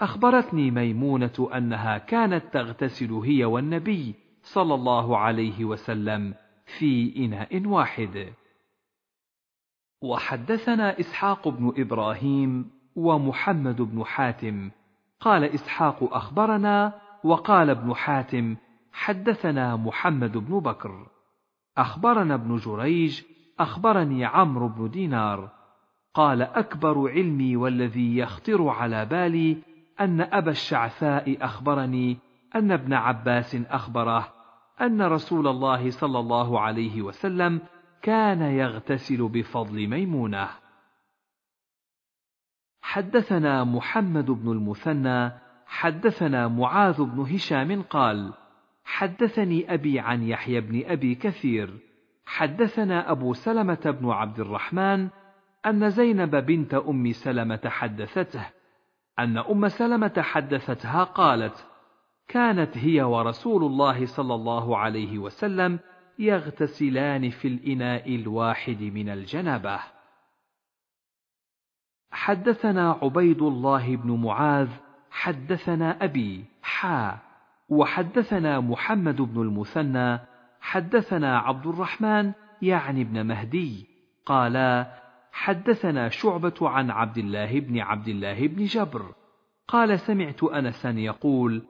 أخبرتني ميمونة أنها كانت تغتسل هي والنبي صلى الله عليه وسلم في إناء واحد. وحدثنا إسحاق بن إبراهيم ومحمد بن حاتم. قال إسحاق أخبرنا وقال ابن حاتم حدثنا محمد بن بكر. أخبرنا ابن جريج أخبرني عمرو بن دينار. قال أكبر علمي والذي يخطر على بالي أن أبا الشعثاء أخبرني أن ابن عباس أخبره أن رسول الله صلى الله عليه وسلم كان يغتسل بفضل ميمونة. حدثنا محمد بن المثنى حدثنا معاذ بن هشام قال حدثني أبي عن يحيى بن أبي كثير. حدثنا أبو سلمة بن عبد الرحمن أن زينب بنت أم سلمة حدثته أن أم سلمة حدثتها قالت كانت هي ورسول الله صلى الله عليه وسلم يغتسلان في الإناء الواحد من الجنابة. حدثنا عبيد الله بن معاذ حدثنا أبي حا وحدثنا محمد بن المثنى حدثنا عبد الرحمن يعني ابن مهدي قالا حدثنا شعبة عن عبد الله بن عبد الله بن جبر قال سمعت انسا يقول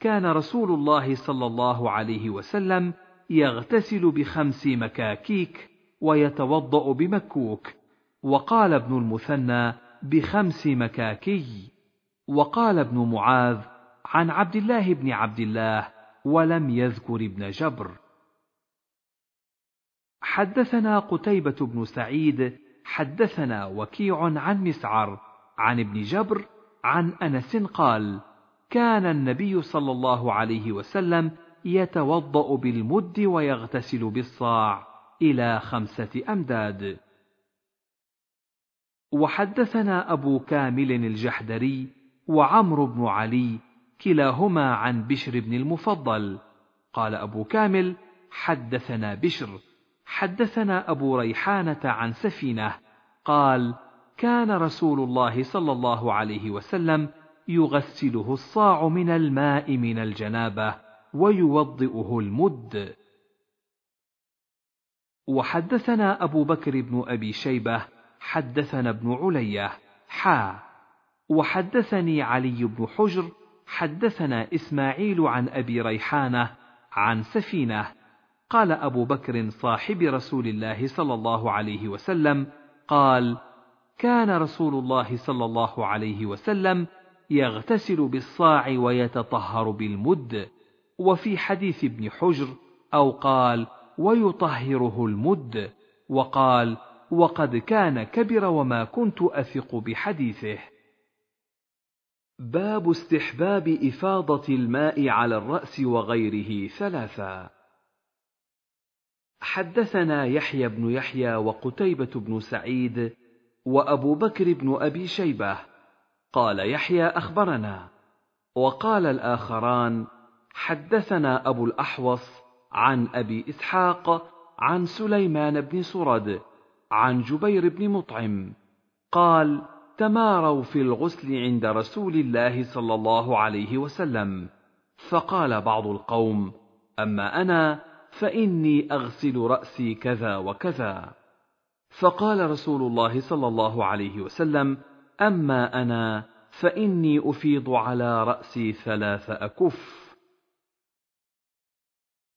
كان رسول الله صلى الله عليه وسلم يغتسل بخمس مكاكيك ويتوضأ بمكوك. وقال ابن المثنى بخمس مكاكي. وقال ابن معاذ عن عبد الله بن عبد الله ولم يذكر ابن جبر. حدثنا قتيبة بن سعيد حدثنا وكيع عن مسعر عن ابن جبر عن أنس قال كان النبي صلى الله عليه وسلم يتوضأ بالمد ويغتسل بالصاع إلى خمسة أمداد. وحدثنا أبو كامل الجحدري وعمرو بن علي كلاهما عن بشر بن المفضل. قال أبو كامل حدثنا بشر حدثنا أبو ريحانة عن سفينة قال كان رسول الله صلى الله عليه وسلم يغسله الصاع من الماء من الجنابة ويوضئه المد. وحدثنا أبو بكر بن أبي شيبة حدثنا ابن علية حا. وحدثني علي بن حجر حدثنا إسماعيل عن أبي ريحانة عن سفينة. قال أبو بكر صاحب رسول الله صلى الله عليه وسلم قال كان رسول الله صلى الله عليه وسلم يغتسل بالصاع ويتطهر بالمد. وفي حديث ابن حجر أو قال ويطهره المد وقال وقد كان كبر وما كنت أثق بحديثه. باب استحباب إفاضة الماء على الرأس وغيره ثلاثا. حدثنا يحيى بن يحيى وقتيبة بن سعيد وأبو بكر بن أبي شيبة. قال يحيى أخبرنا. وقال الآخران حدثنا أبو الأحوص عن أبي إسحاق عن سليمان بن سرد عن جبير بن مطعم قال تماروا في الغسل عند رسول الله صلى الله عليه وسلم فقال بعض القوم أما أنا فإني أغسل رأسي كذا وكذا فقال رسول الله صلى الله عليه وسلم أما أنا فإني أفيض على رأسي ثلاث أكف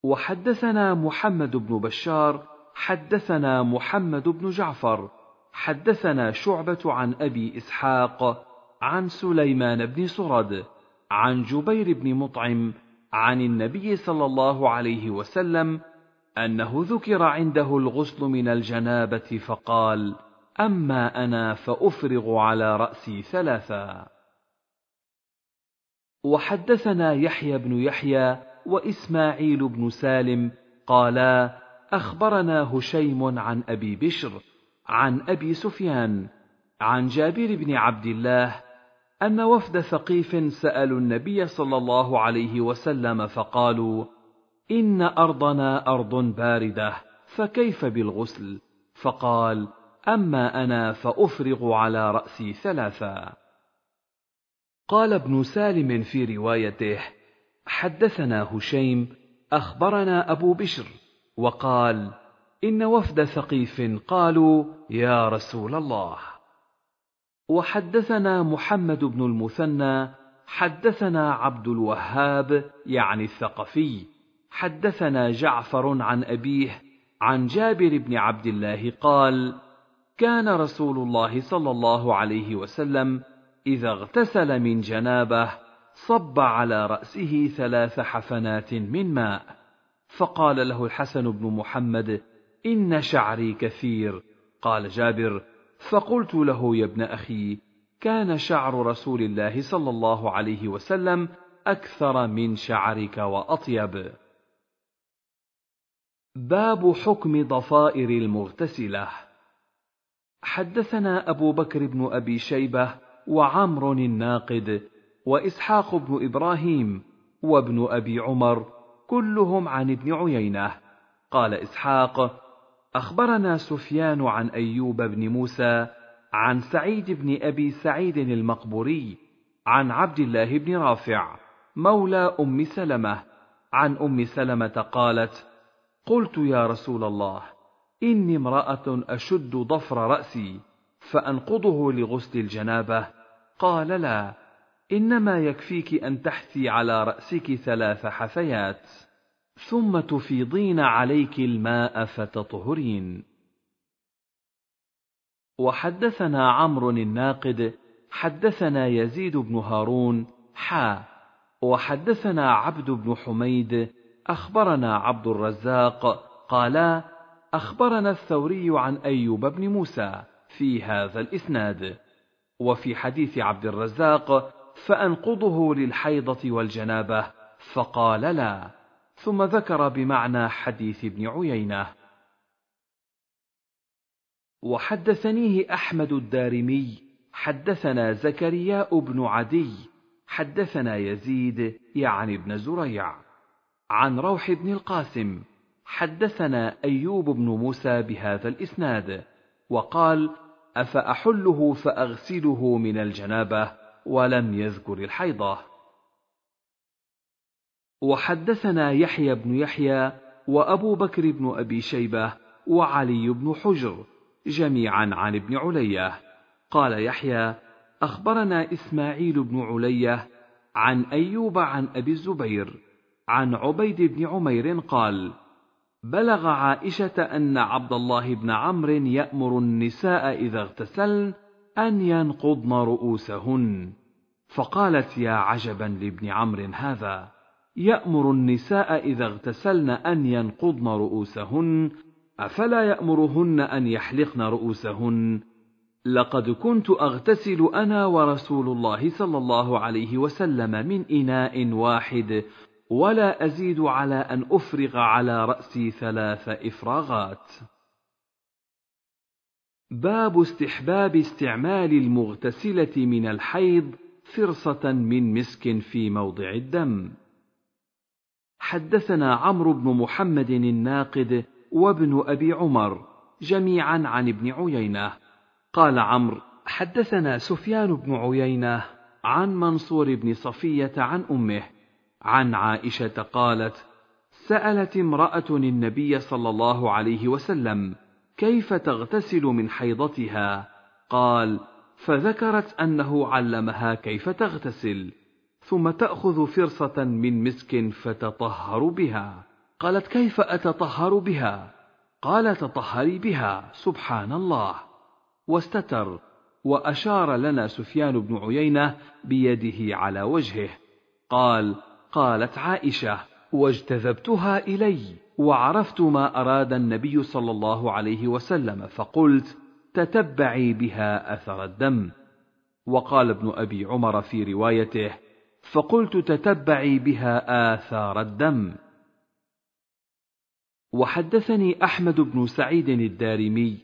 وحدثنا محمد بن بشار حدثنا محمد بن جعفر حدثنا شعبة عن أبي إسحاق عن سليمان بن سرد عن جبير بن مطعم عن النبي صلى الله عليه وسلم أنه ذكر عنده الغسل من الجنابة فقال أما أنا فأفرغ على رأسي ثلاثا. وحدثنا يحيى بن يحيى وإسماعيل بن سالم قالا أخبرنا هشيم عن أبي بشر عن أبي سفيان عن جابر بن عبد الله أن وفد ثقيف سألوا النبي صلى الله عليه وسلم فقالوا إن أرضنا أرض باردة فكيف بالغسل؟ فقال أما أنا فأفرغ على رأسي ثلاثا. قال ابن سالم في روايته حدثنا هشيم أخبرنا أبو بشر وقال إن وفد ثقيف قالوا يا رسول الله. وحدثنا محمد بن المثنى حدثنا عبد الوهاب يعني الثقفي حدثنا جعفر عن أبيه عن جابر بن عبد الله قال كان رسول الله صلى الله عليه وسلم إذا اغتسل من جنابه صب على رأسه ثلاث حفنات من ماء. فقال له الحسن بن محمد إن شعري كثير. قال جابر فقلت له يا ابن أخي كان شعر رسول الله صلى الله عليه وسلم أكثر من شعرك وأطيب. باب حكم ضفائر المغتسلة. حدثنا أبو بكر بن أبي شيبة وعمر الناقد وإسحاق بن إبراهيم وابن أبي عمر كلهم عن ابن عيينة. قال إسحاق أخبرنا سفيان عن أيوب بن موسى عن سعيد بن أبي سعيد المقبوري عن عبد الله بن رافع مولى أم سلمة. عن أم سلمة قالت قلت يا رسول الله إني امرأة أشد ضفر رأسي فأنقضه لغسل الجنابة. قال لا إنما يكفيك أن تحثي على رأسك ثلاث حثيات ثم تفيضين عليك الماء فتطهرين. وحدثنا عمرو الناقد حدثنا يزيد بن هارون حا. وحدثنا عبد بن حميد أخبرنا عبد الرزاق قالا أخبرنا الثوري عن أيوب بن موسى في هذا الإسناد. وفي حديث عبد الرزاق فأنقضه للحيضة والجنابة فقال لا. ثم ذكر بمعنى حديث ابن عيينة. وحدثنيه أحمد الدارمي حدثنا زكرياء بن عدي حدثنا يزيد يعني ابن زريع. عن روح بن القاسم حدثنا أيوب بن موسى بهذا الإسناد وقال أفأحله فأغسله من الجنابة؟ ولم يذكر الحيضة. وحدثنا يحيى بن يحيى وأبو بكر بن أبي شيبة وعلي بن حجر جميعا عن ابن علية. قال يحيى أخبرنا إسماعيل بن علية عن أيوب عن أبي الزبير عن عبيد بن عمير قال بلغ عائشة أن عبد الله بن عمرو يأمر النساء إذا اغتسلن أن ينقضن رؤوسهن. فقالت يا عجبا لابن عمرو هذا يأمر النساء إذا اغتسلن أن ينقضن رؤوسهن أفلا يأمرهن أن يحلقن رؤوسهن؟ لقد كنت أغتسل أنا ورسول الله صلى الله عليه وسلم من إناء واحد ولا أزيد على أن أفرغ على رأسي ثلاث إفراغات. باب استحباب استعمال المغتسلة من الحيض فرصة من مسك في موضع الدم. حدثنا عمرو بن محمد الناقد وابن أبي عمر جميعا عن ابن عيينة. قال عمرو حدثنا سفيان بن عيينة عن منصور بن صفية عن أمه عن عائشة قالت سألت امرأة النبي صلى الله عليه وسلم كيف تغتسل من حيضتها؟ قال فذكرت أنه علمها كيف تغتسل ثم تأخذ فرصة من مسك فتطهر بها. قالت كيف أتطهر بها؟ قال تطهري بها سبحان الله. واستتر وأشار لنا سفيان بن عيينة بيده على وجهه. قال قالت عائشة واجتذبتها إلي. وعرفت ما أراد النبي صلى الله عليه وسلم فقلت تتبعي بها أثر الدم. وقال ابن أبي عمر في روايته فقلت تتبعي بها آثار الدم. وحدثني أحمد بن سعيد الدارمي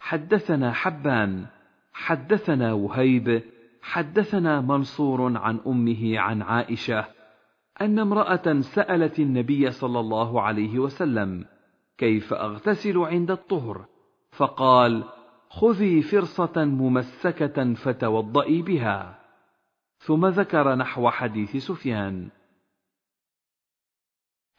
حدثنا حبان حدثنا وهيب حدثنا منصور عن أمه عن عائشة أن امرأة سألت النبي صلى الله عليه وسلم كيف أغتسل عند الطهر؟ فقال خذي فرصة ممسكة فتوضئي بها. ثم ذكر نحو حديث سفيان.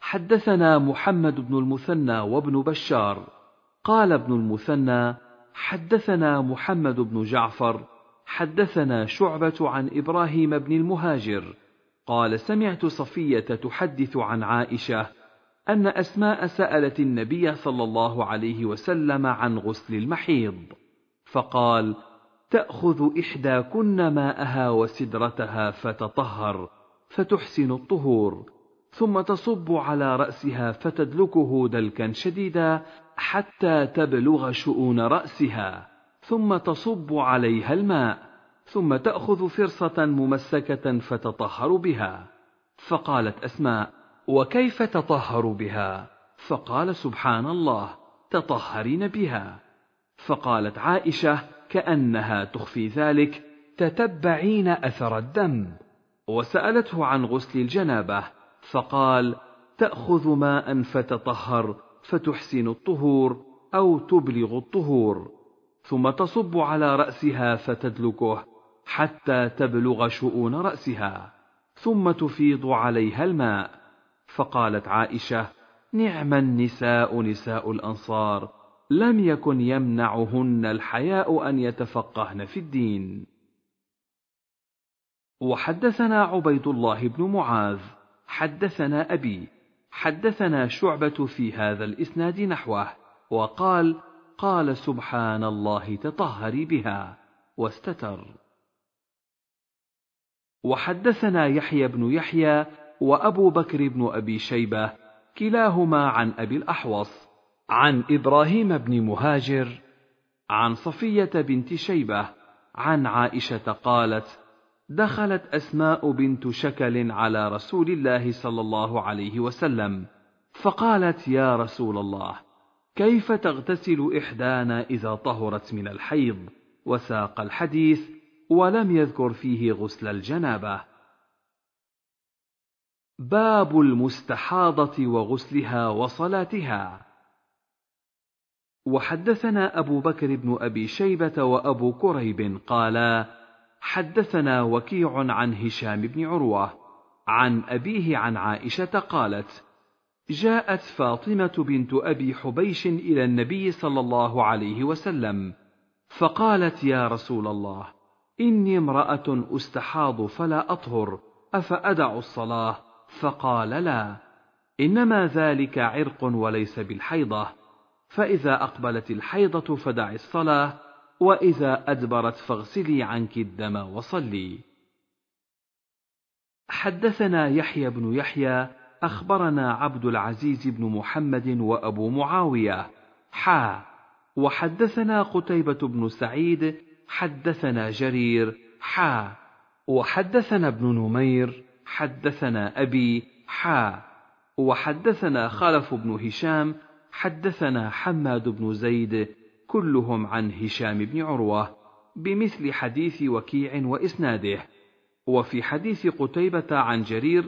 حدثنا محمد بن المثنى وابن بشار. قال ابن المثنى حدثنا محمد بن جعفر حدثنا شعبة عن إبراهيم بن المهاجر قال سمعت صفية تحدث عن عائشة أن أسماء سألت النبي صلى الله عليه وسلم عن غسل المحيض فقال تأخذ إحداكن ماءها وسدرتها فتطهر فتحسن الطهور ثم تصب على رأسها فتدلكه دلكا شديدا حتى تبلغ شؤون رأسها ثم تصب عليها الماء. ثم تأخذ فرصة ممسكة فتطهر بها. فقالت أسماء وكيف تطهر بها؟ فقال سبحان الله تطهرين بها. فقالت عائشة كأنها تخفي ذلك تتبعين أثر الدم. وسألته عن غسل الجنابة فقال تأخذ ماء فتطهر فتحسن الطهور أو تبلغ الطهور ثم تصب على رأسها فتدلكه حتى تبلغ شؤون رأسها ثم تفيض عليها الماء. فقالت عائشة نعم النساء نساء الأنصار لم يكن يمنعهن الحياء أن يتفقهن في الدين. وحدثنا عبيد الله بن معاذ حدثنا أبي حدثنا شعبة في هذا الإسناد نحوه وقال قال سبحان الله تطهري بها واستتر. وحدثنا يحيى بن يحيى وأبو بكر بن أبي شيبة كلاهما عن أبي الأحوص عن إبراهيم بن مهاجر عن صفية بنت شيبة عن عائشة قالت دخلت أسماء بنت شكل على رسول الله صلى الله عليه وسلم فقالت يا رسول الله كيف تغتسل إحدانا إذا طهرت من الحيض؟ وساق الحديث ولم يذكر فيه غسل الجنابة. باب المستحاضة وغسلها وصلاتها. وحدثنا أبو بكر بن أبي شيبة وأبو كريب قالا حدثنا وكيع عن هشام بن عروة عن أبيه عن عائشة قالت جاءت فاطمة بنت أبي حبيش إلى النبي صلى الله عليه وسلم فقالت يا رسول الله إني امرأة استحاض فلا أطهر أفأدع الصلاة؟ فقال لا. إنما ذلك عرق وليس بالحيضة. فإذا أقبلت الحيضة فدع الصلاة وإذا أدبرت فاغسلي عنك الدم وصلي. حدثنا يحيى بن يحيى أخبرنا عبد العزيز بن محمد وأبو معاوية. حا. وحدثنا قتيبة بن سعيد حدثنا جرير حا. وحدثنا ابن نمير حدثنا أبي حا. وحدثنا خلف بن هشام حدثنا حماد بن زيد كلهم عن هشام بن عروة بمثل حديث وكيع وإسناده. وفي حديث قتيبة عن جرير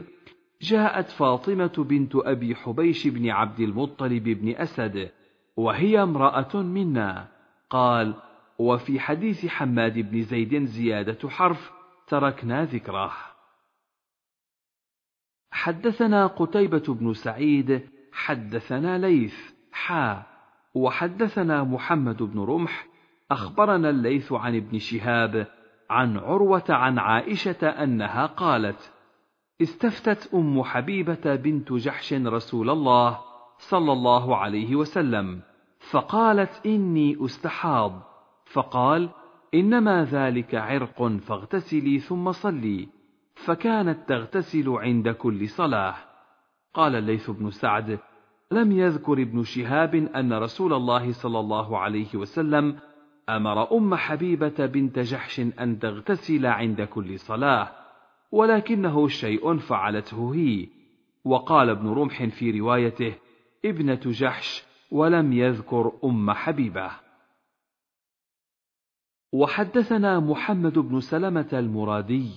جاءت فاطمة بنت أبي حبيش بن عبد المطلب بن أسد وهي امرأة منا. قال وفي حديث حماد بن زيد زيادة حرف تركنا ذكره. حدثنا قتيبة بن سعيد حدثنا ليث حا وحدثنا محمد بن رمح أخبرنا الليث عن ابن شهاب عن عروة عن عائشة أنها قالت استفتت أم حبيبة بنت جحش رسول الله صلى الله عليه وسلم فقالت إني أستحاض فقال إنما ذلك عرق فاغتسلي ثم صلي فكانت تغتسل عند كل صلاة قال الليث بن سعد لم يذكر ابن شهاب أن رسول الله صلى الله عليه وسلم أمر أم حبيبة بنت جحش أن تغتسل عند كل صلاة، ولكنه شيء فعلته هي، وقال ابن رمح في روايته: ابنة جحش، ولم يذكر أم حبيبة. وحدثنا محمد بن سلمة المرادي،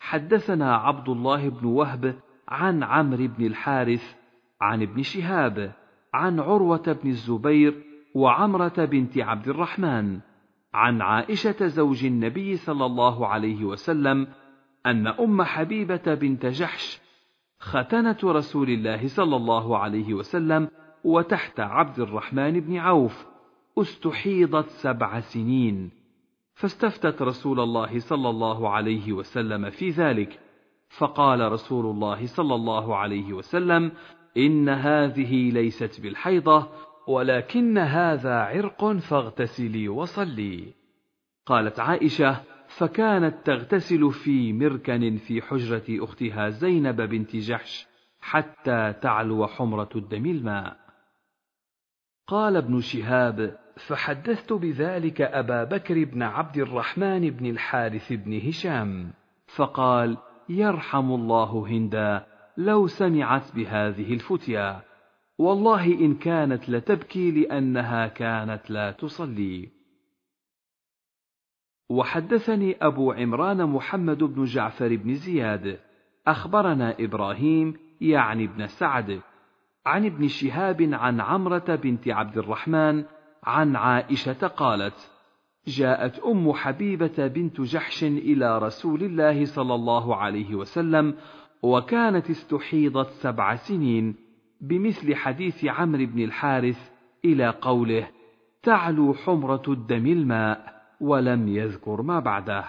حدثنا عبد الله بن وهب عن عمرو بن الحارث عن ابن شهاب عن عروة بن الزبير وعمرة بنت عبد الرحمن عن عائشة زوج النبي صلى الله عليه وسلم أن أم حبيبة بنت جحش ختنه رسول الله صلى الله عليه وسلم وتحت عبد الرحمن بن عوف استحيضت سبع سنين. فاستفتت رسول الله صلى الله عليه وسلم في ذلك فقال رسول الله صلى الله عليه وسلم إن هذه ليست بالحيضة ولكن هذا عرق فاغتسلي وصلي. قالت عائشة فكانت تغتسل في مركن في حجرة أختها زينب بنت جحش حتى تعلو حمرة الدم الماء. قال ابن شهاب فحدثت بذلك أبا بكر بن عبد الرحمن بن الحارث بن هشام فقال يرحم الله هندا لو سمعت بهذه الفتيا. والله إن كانت لتبكي لأنها كانت لا تصلي. وحدثني أبو عمران محمد بن جعفر بن زياد. أخبرنا إبراهيم يعني ابن سعد عن ابن شهاب عن عمرة بنت عبد الرحمن عن عائشة قالت جاءت أم حبيبة بنت جحش إلى رسول الله صلى الله عليه وسلم وكانت استحيضت سبع سنين بمثل حديث عمرو بن الحارث إلى قوله تعلو حمرة الدم الماء ولم يذكر ما بعده.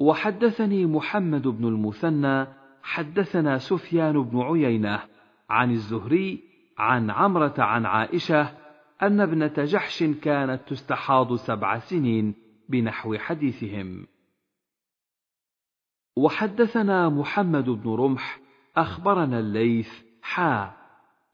وحدثني محمد بن المثنى حدثنا سفيان بن عيينة عن الزهري عن عمرة عن عائشة أن ابنة جحش كانت تستحاض سبع سنين بنحو حديثهم. وحدثنا محمد بن رمح أخبرنا الليث حا.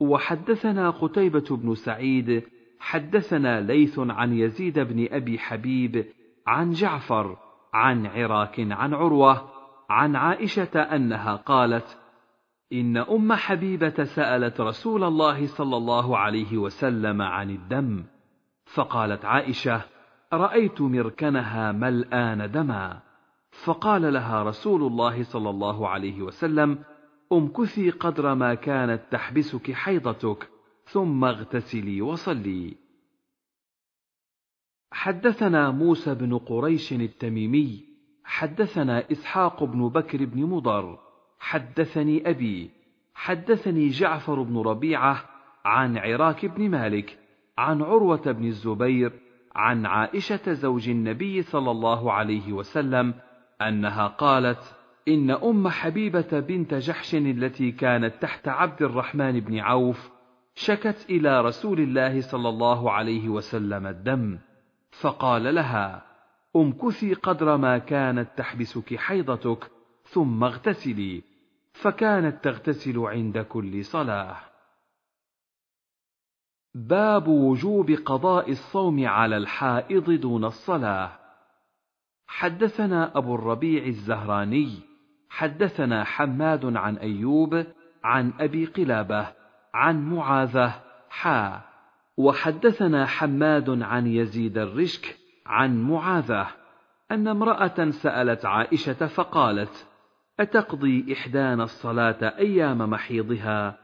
وحدثنا قتيبة بن سعيد حدثنا ليث عن يزيد بن أبي حبيب عن جعفر عن عراك عن عروة عن عائشة أنها قالت إن أم حبيبة سألت رسول الله صلى الله عليه وسلم عن الدم فقالت عائشة رأيت مركنها ملآن دما. فقال لها رسول الله صلى الله عليه وسلم امكثي قدر ما كانت تحبسك حيضتك ثم اغتسلي وصلي. حدثنا موسى بن قريش التميمي حدثنا إسحاق بن بكر بن مضر حدثني أبي حدثني جعفر بن ربيعة عن عراك بن مالك عن عروة بن الزبير عن عائشة زوج النبي صلى الله عليه وسلم أنها قالت إن أم حبيبة بنت جحش التي كانت تحت عبد الرحمن بن عوف شكت إلى رسول الله صلى الله عليه وسلم الدم فقال لها امكثي قدر ما كانت تحبسك حيضتك ثم اغتسلي. فكانت تغتسل عند كل صلاة. باب وجوب قضاء الصوم على الحائض دون الصلاة. حدثنا أبو الربيع الزهراني حدثنا حماد عن أيوب عن أبي قلابة عن معاذة حا. وحدثنا حماد عن يزيد الرشك عن معاذة أن امرأة سألت عائشة فقالت أتقضي إحدانا الصلاة أيام محيضها؟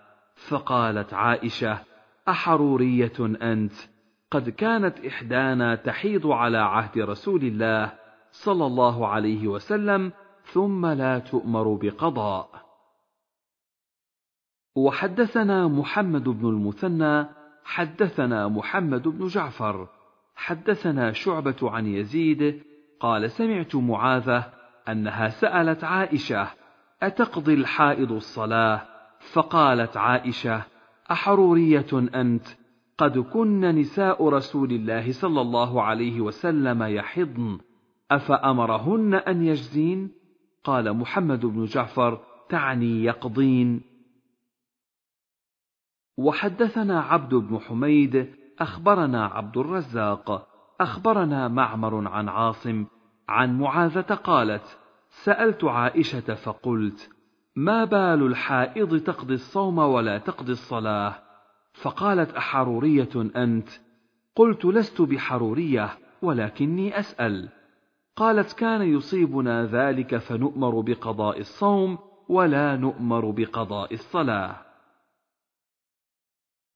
فقالت عائشة أحرورية أنت. قد كانت إحدانا تحيض على عهد رسول الله صلى الله عليه وسلم ثم لا تؤمر بقضاء. وحدثنا محمد بن المثنى حدثنا محمد بن جعفر حدثنا شعبة عن يزيد قال سمعت معاذة أنها سألت عائشة أتقضي الحائض الصلاة؟ فقالت عائشة أحرورية أنت؟ قد كن نساء رسول الله صلى الله عليه وسلم يحضن أفأمرهن أن يجزين؟ قال محمد بن جعفر تعني يقضين. وحدثنا عبد بن حميد أخبرنا عبد الرزاق أخبرنا معمر عن عاصم عن معاذة قالت سألت عائشة فقلت ما بال الحائض تقضي الصوم ولا تقضي الصلاة؟ فقالت أحرورية أنت قلت لست بحرورية ولكني أسأل. قالت كان يصيبنا ذلك فنؤمر بقضاء الصوم ولا نؤمر بقضاء الصلاة.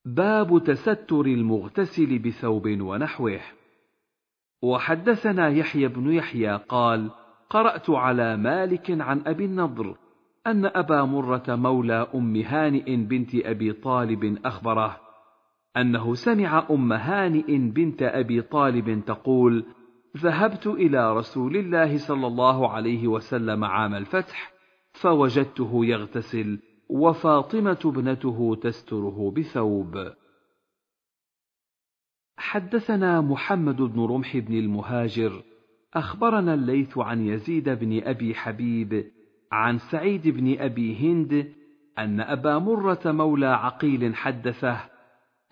باب تستر المغتسل بثوب ونحوه. وحدثنا يحيى بن يحيى قال قرأت على مالك عن أبي النضر أن أبا مرة مولى أم هانئ بنت أبي طالب أخبره أنه سمع أم هانئ بنت أبي طالب تقول ذهبت إلى رسول الله صلى الله عليه وسلم عام الفتح فوجدته يغتسل وفاطمة ابنته تستره بثوب. حدثنا محمد بن رمح بن المهاجر أخبرنا الليث عن يزيد بن أبي حبيب عن سعيد بن أبي هند أن أبا مرة مولى عقيل حدثه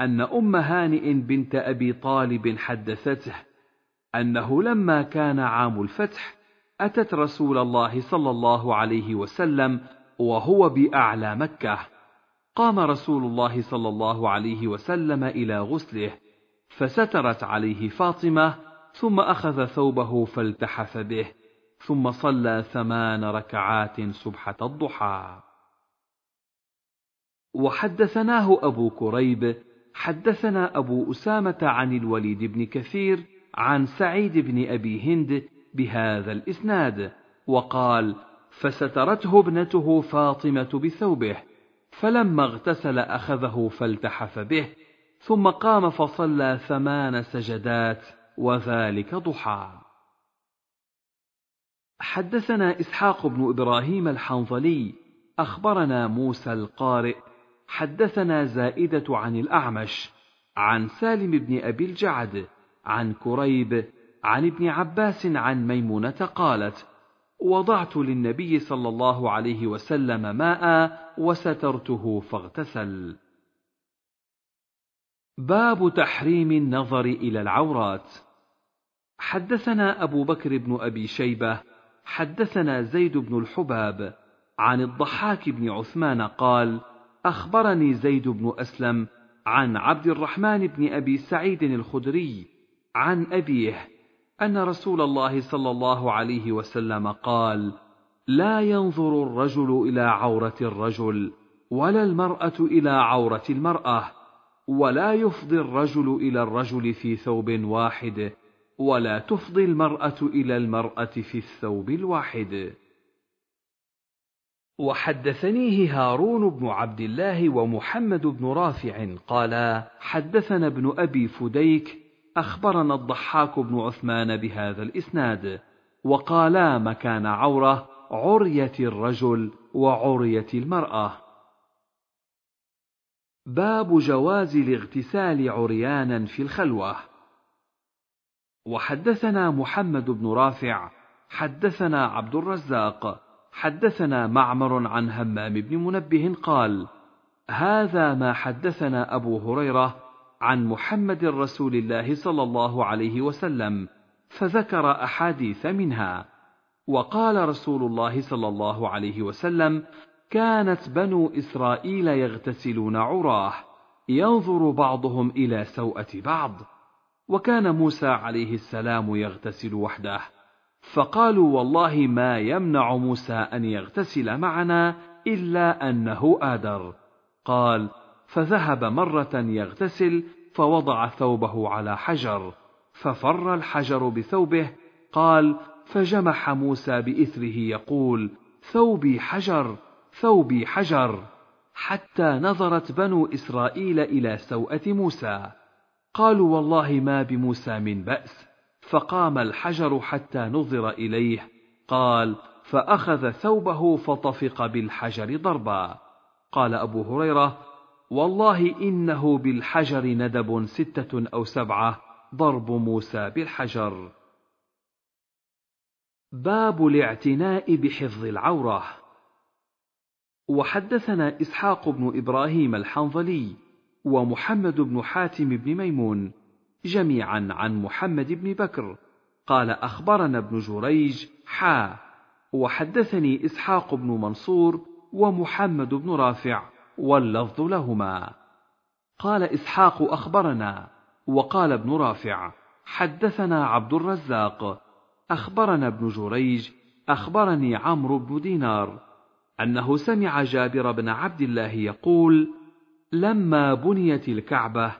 أن أم هانئ بنت أبي طالب حدثته أنه لما كان عام الفتح أتت رسول الله صلى الله عليه وسلم وهو بأعلى مكة. قام رسول الله صلى الله عليه وسلم إلى غسله فسترت عليه فاطمة ثم أخذ ثوبه فالتحف به ثم صلى ثمان ركعات سبحه الضحى. وحدثناه أبو كريب حدثنا أبو أسامة عن الوليد بن كثير عن سعيد بن أبي هند بهذا الإسناد وقال فسترته ابنته فاطمة بثوبه فلما اغتسل أخذه فالتحف به ثم قام فصلى ثمان سجدات وذلك ضحى. حدثنا إسحاق بن إبراهيم الحنظلي أخبرنا موسى القارئ حدثنا زائدة عن الأعمش عن سالم بن أبي الجعد عن كريب عن ابن عباس عن ميمونة قالت وضعت للنبي صلى الله عليه وسلم ماء وسترته فاغتسل. باب تحريم النظر إلى العورات. حدثنا أبو بكر بن أبي شيبة حدثنا زيد بن الحباب عن الضحاك بن عثمان قال أخبرني زيد بن أسلم عن عبد الرحمن بن أبي سعيد الخدري عن أبيه أن رسول الله صلى الله عليه وسلم قال لا ينظر الرجل إلى عورة الرجل ولا المرأة إلى عورة المرأة. ولا يفضي الرجل إلى الرجل في ثوب واحد ولا تفضي المرأة إلى المرأة في الثوب الواحد. وحدثنيه هارون بن عبد الله ومحمد بن رافع قالا حدثنا ابن أبي فديك أخبرنا الضحاك بن عثمان بهذا الإسناد وقالا مكان عورة عرية الرجل وعرية المرأة. باب جواز الاغتسال عريانا في الخلوة. وحدثنا محمد بن رافع حدثنا عبد الرزاق حدثنا معمر عن همام بن منبه قال هذا ما حدثنا أبو هريرة عن محمد رسول الله صلى الله عليه وسلم فذكر أحاديث منها. وقال رسول الله صلى الله عليه وسلم كانت بنو إسرائيل يغتسلون عراه ينظر بعضهم إلى سوءة بعض وكان موسى عليه السلام يغتسل وحده. فقالوا والله ما يمنع موسى أن يغتسل معنا إلا أنه آدر. قال فذهب مرة يغتسل فوضع ثوبه على حجر ففر الحجر بثوبه قال فجمح موسى بإثره يقول ثوبي حجر ثوبي حجر حتى نظرت بنو إسرائيل إلى سوءة موسى. قالوا والله ما بموسى من بأس. فقام الحجر حتى نظر إليه. قال فأخذ ثوبه فطفق بالحجر ضربا. قال أبو هريرة والله إنه بالحجر ندب ستة أو سبعة ضرب موسى بالحجر. باب الاعتناء بحفظ العورة. وحدثنا إسحاق بن إبراهيم الحنظلي ومحمد بن حاتم بن ميمون جميعا عن محمد بن بكر. قال أخبرنا ابن جريج حا. وحدثني إسحاق بن منصور ومحمد بن رافع واللفظ لهما. قال إسحاق أخبرنا وقال ابن رافع حدثنا عبد الرزاق. أخبرنا ابن جريج أخبرني عمرو بن دينار. أنه سمع جابر بن عبد الله يقول لما بنيت الكعبة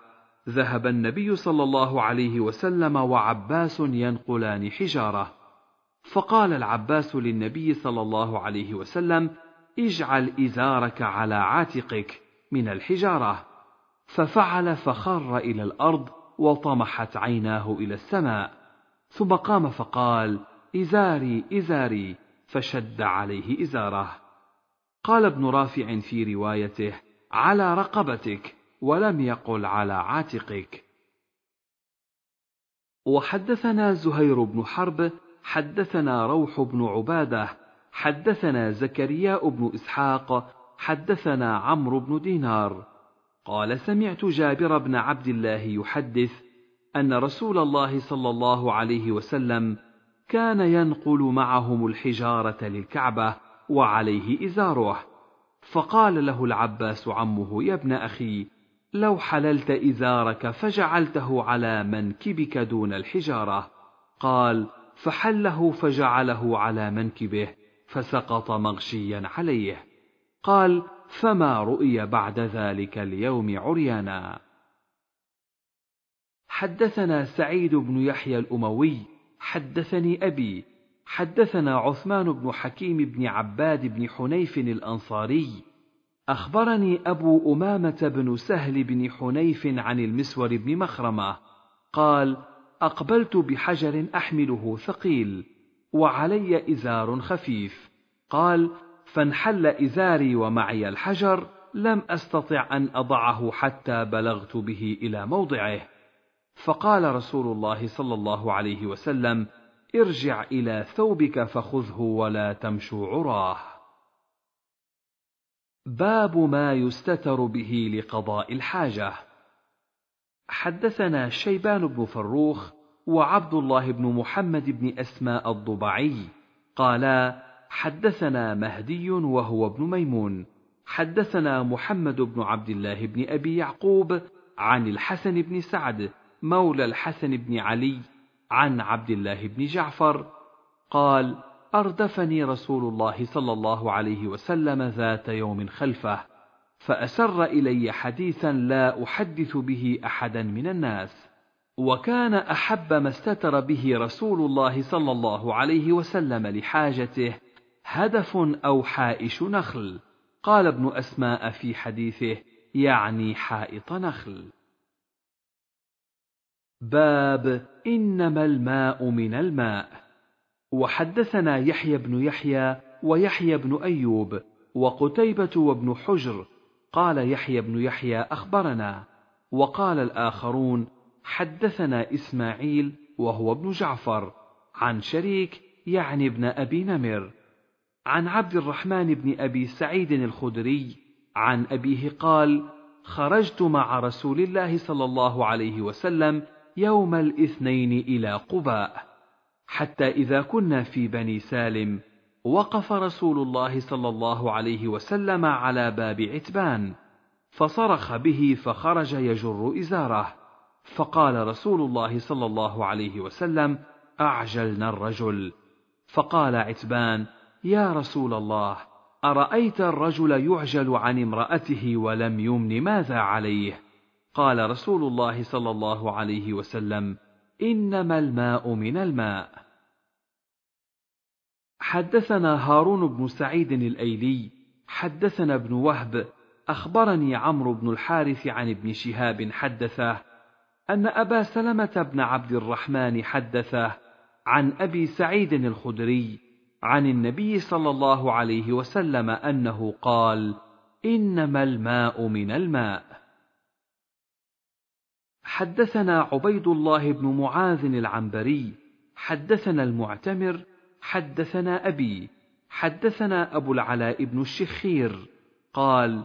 ذهب النبي صلى الله عليه وسلم وعباس ينقلان حجارة. فقال العباس للنبي صلى الله عليه وسلم اجعل إزارك على عاتقك من الحجارة. ففعل فخر إلى الأرض وطمحت عيناه إلى السماء. ثم قام فقال إزاري إزاري. فشد عليه إزاره. قال ابن رافع في روايته على رقبتك ولم يقل على عاتقك. وحدثنا زهير بن حرب حدثنا روح بن عبادة حدثنا زكرياء بن إسحاق حدثنا عمرو بن دينار. قال سمعت جابر بن عبد الله يحدث أن رسول الله صلى الله عليه وسلم كان ينقل معهم الحجارة للكعبة وعليه إزاره. فقال له العباس عمه يا ابن أخي لو حللت إزارك فجعلته على منكبك دون الحجارة. قال فحله فجعله على منكبه فسقط مغشيا عليه. قال فما رؤي بعد ذلك اليوم عريانا. حدثنا سعيد بن يحيى الأموي حدثني أبي حدثنا عثمان بن حكيم بن عباد بن حنيف الأنصاري أخبرني أبو أمامة بن سهل بن حنيف عن المسور بن مخرمة قال أقبلت بحجر أحمله ثقيل وعلي إزار خفيف قال فانحل إزاري ومعي الحجر لم أستطع أن أضعه حتى بلغت به إلى موضعه. فقال رسول الله صلى الله عليه وسلم ارجع إلى ثوبك فخذه ولا تمشوا عراه. باب ما يستتر به لقضاء الحاجة. حدثنا شيبان بن فروخ وعبد الله بن محمد بن أسماء الضبعي قالا حدثنا مهدي وهو ابن ميمون. حدثنا محمد بن عبد الله بن أبي يعقوب عن الحسن بن سعد مولى الحسن بن علي عن عبد الله بن جعفر قال أردفني رسول الله صلى الله عليه وسلم ذات يوم خلفه فأسر إلي حديثا لا أحدث به أحدا من الناس وكان أحب ما استتر به رسول الله صلى الله عليه وسلم لحاجته هدف أو حائش نخل. قال ابن أسماء في حديثه يعني حائط نخل. باب إنما الماء من الماء. وحدثنا يحيى بن يحيى ويحيى بن أيوب وقتيبة وابن حجر. قال يحيى بن يحيى أخبرنا. وقال الآخرون حدثنا إسماعيل وهو ابن جعفر عن شريك يعني ابن أبي نمر. عن عبد الرحمن بن أبي سعيد الخدري عن أبيه قال خرجت مع رسول الله صلى الله عليه وسلم يوم الاثنين إلى قباء. حتى إذا كنا في بني سالم وقف رسول الله صلى الله عليه وسلم على باب عتبان فصرخ به فخرج يجر إزاره. فقال رسول الله صلى الله عليه وسلم أعجلنا الرجل. فقال عتبان يا رسول الله أرأيت الرجل يعجل عن امرأته ولم يمن ماذا عليه؟ قال رسول الله صلى الله عليه وسلم إنما الماء من الماء. حدثنا هارون بن سعيد الأيلي حدثنا ابن وهب أخبرني عمرو بن الحارث عن ابن شهاب حدثه أن أبا سلمة بن عبد الرحمن حدثه عن أبي سعيد الخدري عن النبي صلى الله عليه وسلم أنه قال إنما الماء من الماء. حدثنا عبيد الله بن معاذ العنبري حدثنا المعتمر حدثنا أبي حدثنا أبو العلاء بن الشخير قال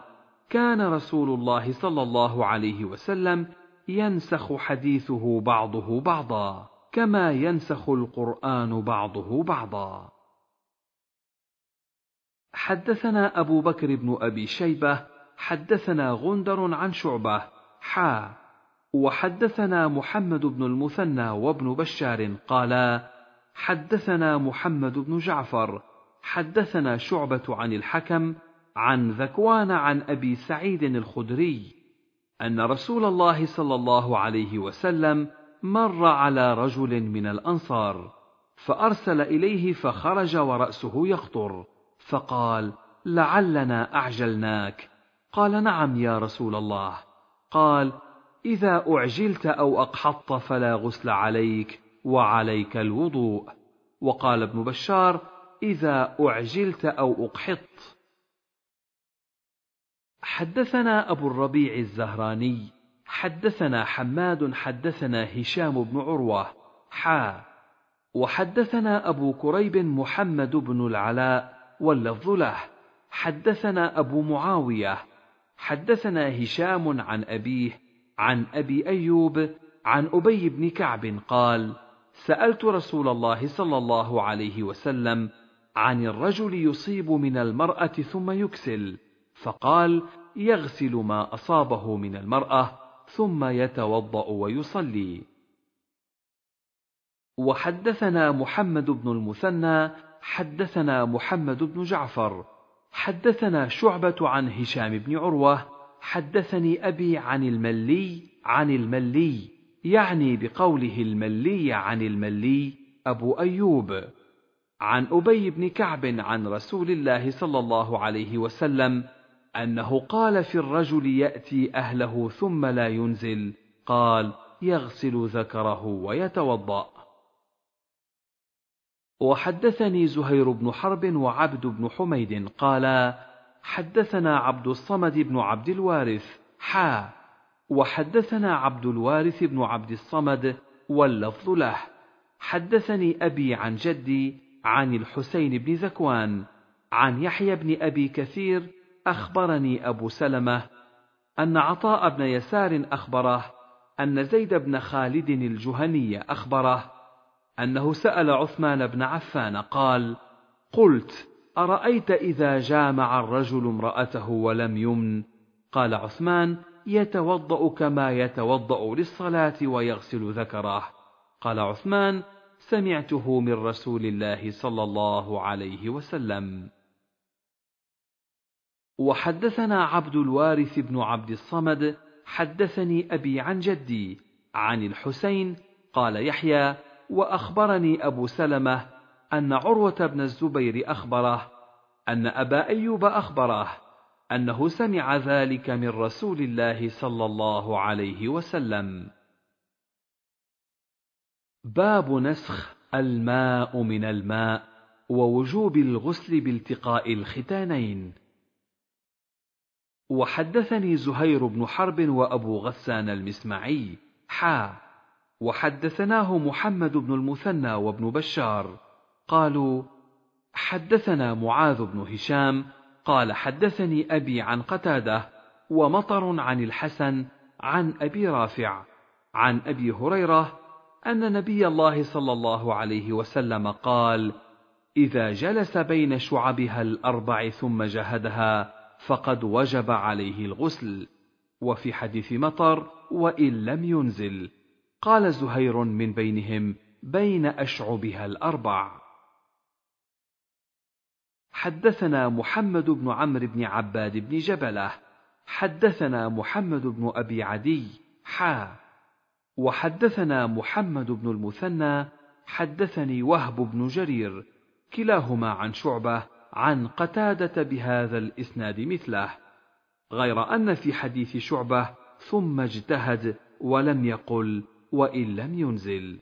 كان رسول الله صلى الله عليه وسلم ينسخ حديثه بعضه بعضا كما ينسخ القرآن بعضه بعضا. حدثنا أبو بكر بن أبي شيبة حدثنا غندر عن شعبة حا وحدثنا محمد بن المثنى وابن بشار قالا حدثنا محمد بن جعفر حدثنا شعبة عن الحكم عن ذكوان عن أبي سعيد الخدري أن رسول الله صلى الله عليه وسلم مر على رجل من الأنصار فأرسل إليه فخرج ورأسه يخطر فقال لعلنا أعجلناك. قال نعم يا رسول الله. قال إذا أعجلت أو أقحطت فلا غسل عليك وعليك الوضوء. وقال ابن بشار إذا أعجلت أو اقحطت حدثنا أبو الربيع الزهراني حدثنا حماد حدثنا هشام بن عروة حا. وحدثنا أبو كريب محمد بن العلاء واللفظ له. حدثنا أبو معاوية حدثنا هشام عن أبيه عن أبي أيوب عن أبي بن كعب قال سألت رسول الله صلى الله عليه وسلم عن الرجل يصيب من المرأة ثم يكسل فقال يغسل ما أصابه من المرأة ثم يتوضأ ويصلي. وحدثنا محمد بن المثنى حدثنا محمد بن جعفر حدثنا شعبة عن هشام بن عروة حدثني أبي عن الملي عن الملي يعني بقوله الملي عن الملي أبو أيوب عن أبي بن كعب عن رسول الله صلى الله عليه وسلم أنه قال في الرجل يأتي أهله ثم لا ينزل قال يغسل ذكره ويتوضأ. وحدثني زهير بن حرب وعبد بن حميد قالا حدثنا عبد الصمد بن عبد الوارث حا وحدثنا عبد الوارث بن عبد الصمد واللفظ له. حدثني أبي عن جدي عن الحسين بن ذكوان عن يحيى بن أبي كثير أخبرني أبو سلمة أن عطاء بن يسار أخبره أن زيد بن خالد الجهني أخبره أنه سأل عثمان بن عفان قال قلت أرأيت إذا جامع الرجل امرأته ولم يمن؟ قال عثمان يتوضأ كما يتوضأ للصلاة ويغسل ذكره. قال عثمان سمعته من رسول الله صلى الله عليه وسلم. وحدثنا عبد الوارث بن عبد الصمد حدثني أبي عن جدي عن الحسين قال يحيى وأخبرني أبو سلمة أن عروة بن الزبير أخبره أن أبا أيوب أخبره أنه سمع ذلك من رسول الله صلى الله عليه وسلم. باب نسخ الماء من الماء ووجوب الغسل بالتقاء الختانين. وحدثني زهير بن حرب وأبو غسان المسمعي حا. وحدثناه محمد بن المثنى وابن بشار. قالوا حدثنا معاذ بن هشام قال حدثني أبي عن قتادة ومطر عن الحسن عن أبي رافع عن أبي هريرة أن نبي الله صلى الله عليه وسلم قال إذا جلس بين شعبها الأربع ثم جهدها فقد وجب عليه الغسل وفي حديث مطر وإن لم ينزل. قال زهير من بينهم بين أشعبها الأربع. حدثنا محمد بن عمرو بن عباد بن جبله حدثنا محمد بن أبي عدي حا. وحدثنا محمد بن المثنى حدثني وهب بن جرير كلاهما عن شعبة عن قتادة بهذا الإسناد مثله. غير أن في حديث شعبة ثم اجتهد ولم يقل وإن لم ينزل.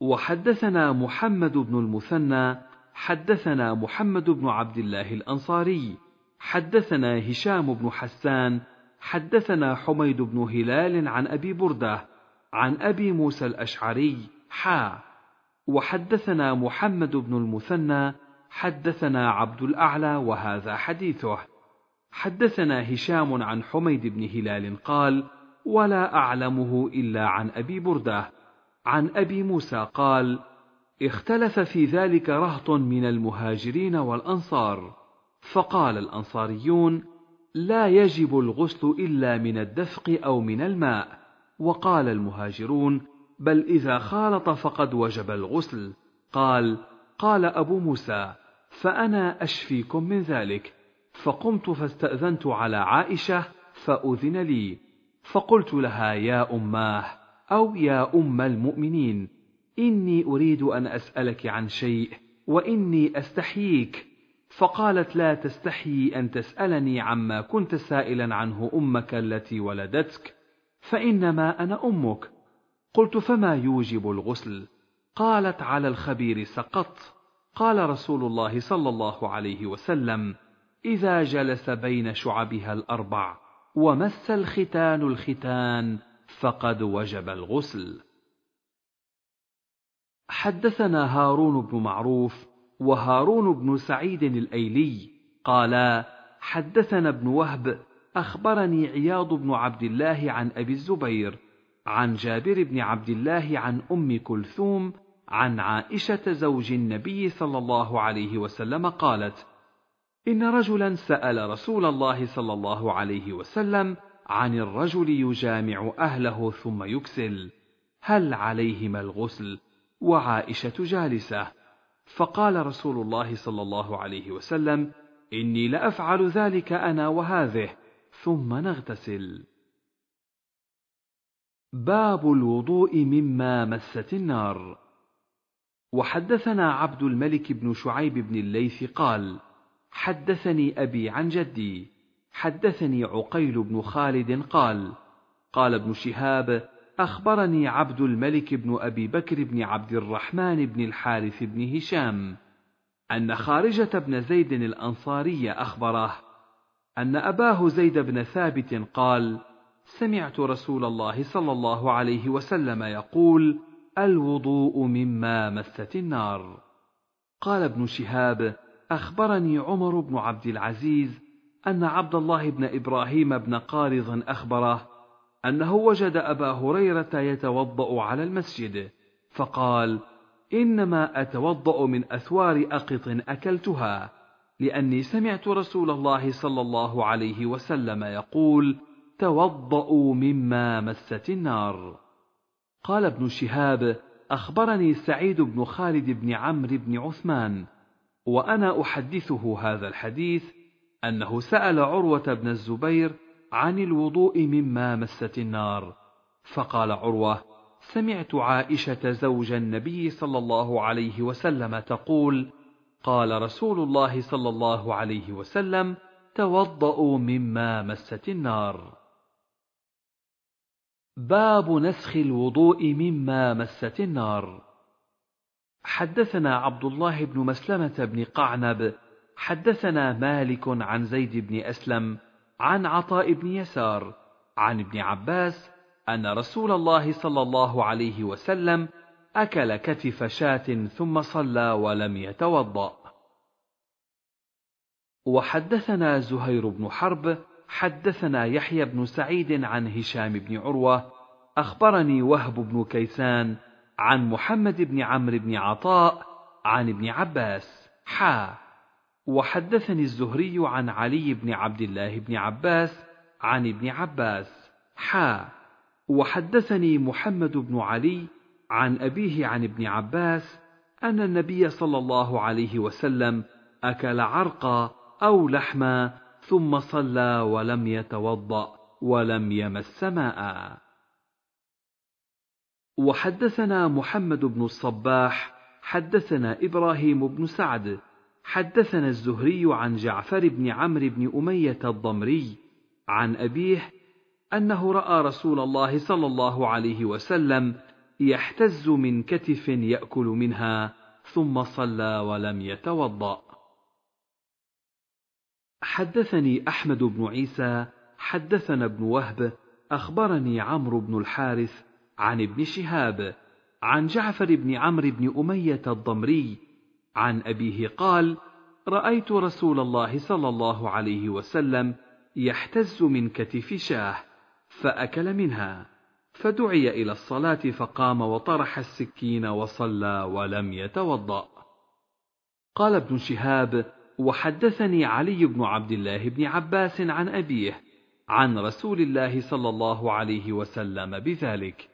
وحدثنا محمد بن المثنى حدثنا محمد بن عبد الله الأنصاري حدثنا هشام بن حسان حدثنا حميد بن هلال عن أبي بردة عن أبي موسى الأشعري حا. وحدثنا محمد بن المثنى حدثنا عبد الأعلى وهذا حديثه. حدثنا هشام عن حميد بن هلال قال ولا أعلمه إلا عن أبي بردة. عن أبي موسى قال اختلف في ذلك رهط من المهاجرين والأنصار فقال الأنصاريون لا يجب الغسل إلا من الدفق أو من الماء وقال المهاجرون بل إذا خالط فقد وجب الغسل قال قال أبو موسى فأنا أشفيكم من ذلك فقمت فاستأذنت على عائشة فأذن لي فقلت لها يا أماه أو يا أم المؤمنين إني أريد أن أسألك عن شيء وإني أستحييك. فقالت لا تستحيي أن تسألني عما كنت سائلا عنه أمك التي ولدتك فإنما أنا أمك. قلت فما يوجب الغسل؟ قالت على الخبير سقط. قال رسول الله صلى الله عليه وسلم إذا جلس بين شعبها الأربع ومس الختان الختان فقد وجب الغسل. حدثنا هارون بن معروف وهارون بن سعيد الأيلي قالا حدثنا ابن وهب أخبرني عياض بن عبد الله عن أبي الزبير عن جابر بن عبد الله عن أم كلثوم عن عائشة زوج النبي صلى الله عليه وسلم قالت إن رجلا سأل رسول الله صلى الله عليه وسلم عن الرجل يجامع أهله ثم يكسل هل عليهما الغسل؟ وعائشة جالسة. فقال رسول الله صلى الله عليه وسلم إني لأفعل ذلك أنا وهذه ثم نغتسل. باب الوضوء مما مست النار. وحدثنا عبد الملك بن شعيب بن الليث قال حدثني أبي عن جدي حدثني عقيل بن خالد قال قال ابن شهاب أخبرني عبد الملك بن أبي بكر بن عبد الرحمن بن الحارث بن هشام أن خارجة بن زيد الأنصاري أخبره أن أباه زيد بن ثابت قال سمعت رسول الله صلى الله عليه وسلم يقول الوضوء مما مست النار قال ابن شهاب أخبرني عمر بن عبد العزيز أن عبد الله بن إبراهيم بن قارض أخبره أنه وجد أبا هريرة يتوضأ على المسجد فقال إنما أتوضأ من أثوار أقط أكلتها لأني سمعت رسول الله صلى الله عليه وسلم يقول توضأوا مما مست النار. قال ابن شهاب أخبرني سعيد بن خالد بن عمرو بن عثمان وأنا أحدثه هذا الحديث أنه سأل عروة بن الزبير عن الوضوء مما مست النار. فقال عروة سمعت عائشة زوج النبي صلى الله عليه وسلم تقول قال رسول الله صلى الله عليه وسلم توضأوا مما مست النار. باب نسخ الوضوء مما مست النار. حدثنا عبد الله بن مسلمة بن قعنب حدثنا مالك عن زيد بن أسلم عن عطاء بن يسار عن ابن عباس أن رسول الله صلى الله عليه وسلم أكل كتف شاة ثم صلى ولم يتوضأ. وحدثنا زهير بن حرب حدثنا يحيى بن سعيد عن هشام بن عروة أخبرني وهب بن كيسان عن محمد بن عمرو بن عطاء عن ابن عباس. حا. وحدثني الزهري عن علي بن عبد الله بن عباس عن ابن عباس. حا وحدثني محمد بن علي عن أبيه عن ابن عباس أن النبي صلى الله عليه وسلم أكل عرقا أو لحما ثم صلى ولم يتوضأ ولم يمس ماء. وحدثنا محمد بن الصباح حدثنا إبراهيم بن سعد حدثنا الزهري عن جعفر بن عمرو بن أمية الضمري عن أبيه أنه رأى رسول الله صلى الله عليه وسلم يحتز من كتف يأكل منها ثم صلى ولم يتوضأ. حدثني أحمد بن عيسى حدثنا ابن وهب أخبرني عمرو بن الحارث عن ابن شهاب عن جعفر بن عمرو بن أمية الضمري عن أبيه قال رأيت رسول الله صلى الله عليه وسلم يحتز من كتف شاه فأكل منها فدعي إلى الصلاة فقام وطرح السكين وصلى ولم يتوضأ. قال ابن شهاب وحدثني علي بن عبد الله بن عباس عن أبيه عن رسول الله صلى الله عليه وسلم بذلك.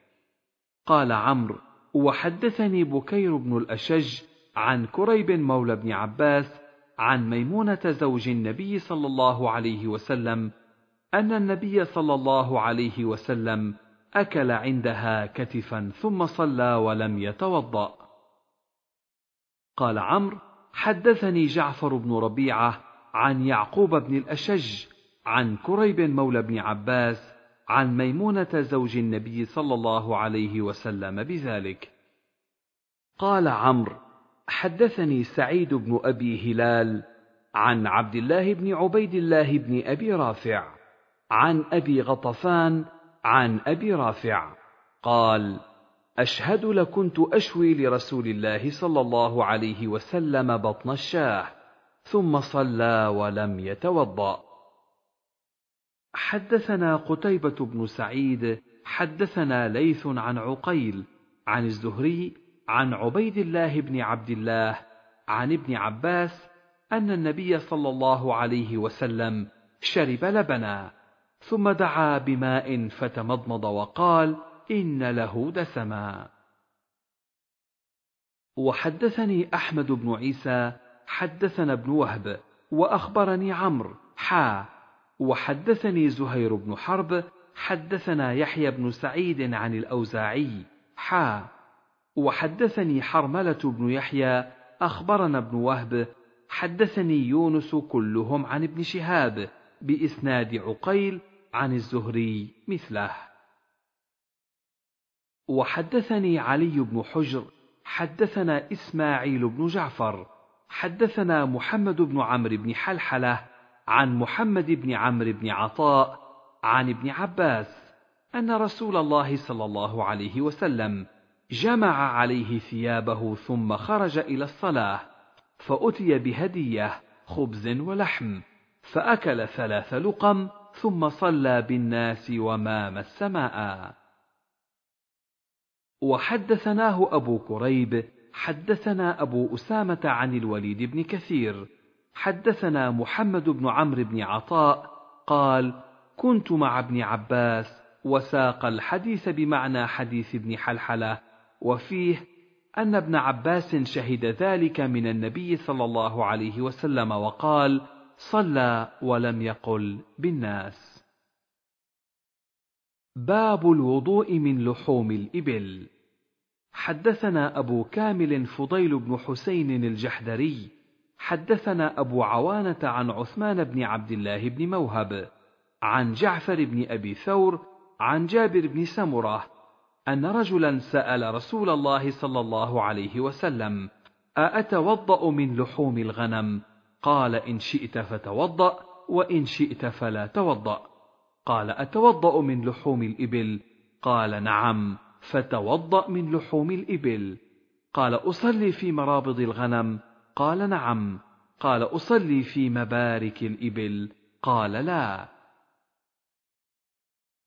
قال عمرو وحدثني بكير بن الأشج عن كريب مولى بن عباس عن ميمونة زوج النبي صلى الله عليه وسلم أن النبي صلى الله عليه وسلم أكل عندها كتفا ثم صلى ولم يتوضأ. قال عمرو حدثني جعفر بن ربيعة عن يعقوب بن الأشج عن كريب مولى بن عباس عن ميمونة زوج النبي صلى الله عليه وسلم بذلك. قال عمرو حدثني سعيد بن أبي هلال عن عبد الله بن عبيد الله بن أبي رافع عن أبي غطفان عن أبي رافع قال أشهد لكنت أشوي لرسول الله صلى الله عليه وسلم بطن الشاه ثم صلى ولم يتوضأ. حدثنا قتيبة بن سعيد حدثنا ليث عن عقيل عن الزهري عن عبيد الله بن عبد الله عن ابن عباس أن النبي صلى الله عليه وسلم شرب لبنا ثم دعا بماء فتمضمض وقال إن له دسما. وحدثني أحمد بن عيسى حدثنا ابن وهب وأخبرني عمرو حا. وحدثني زهير بن حرب حدثنا يحيى بن سعيد عن الأوزاعي حا. وحدثني حرملة بن يحيى أخبرنا ابن وهب حدثني يونس كلهم عن ابن شهاب بإسناد عقيل عن الزهري مثله. وحدثني علي بن حجر حدثنا إسماعيل بن جعفر حدثنا محمد بن عمرو بن حلحلة عن محمد بن عمرو بن عطاء عن ابن عباس أن رسول الله صلى الله عليه وسلم جمع عليه ثيابه ثم خرج إلى الصلاة فأتي بهدية خبز ولحم فأكل ثلاث لقم ثم صلى بالناس ومام السماء وحدثناه أبو كريب حدثنا أبو أسامة عن الوليد بن كثير حدثنا محمد بن عمرو بن عطاء قال كنت مع ابن عباس وساق الحديث بمعنى حديث ابن حلحلة وفيه أن ابن عباس شهد ذلك من النبي صلى الله عليه وسلم وقال صلى ولم يقل بالناس. باب الوضوء من لحوم الإبل. حدثنا أبو كامل فضيل بن حسين الجحدري. حدثنا أبو عوانة عن عثمان بن عبد الله بن موهب. عن جعفر بن أبي ثور عن جابر بن سمرة أن رجلا سأل رسول الله صلى الله عليه وسلم أأتوضأ من لحوم الغنم؟ قال إن شئت فتوضأ وإن شئت فلا توضأ. قال أتوضأ من لحوم الإبل؟ قال نعم فتوضأ من لحوم الإبل. قال أصلي في مرابض الغنم؟ قال نعم. قال أصلي في مبارك الإبل؟ قال لا.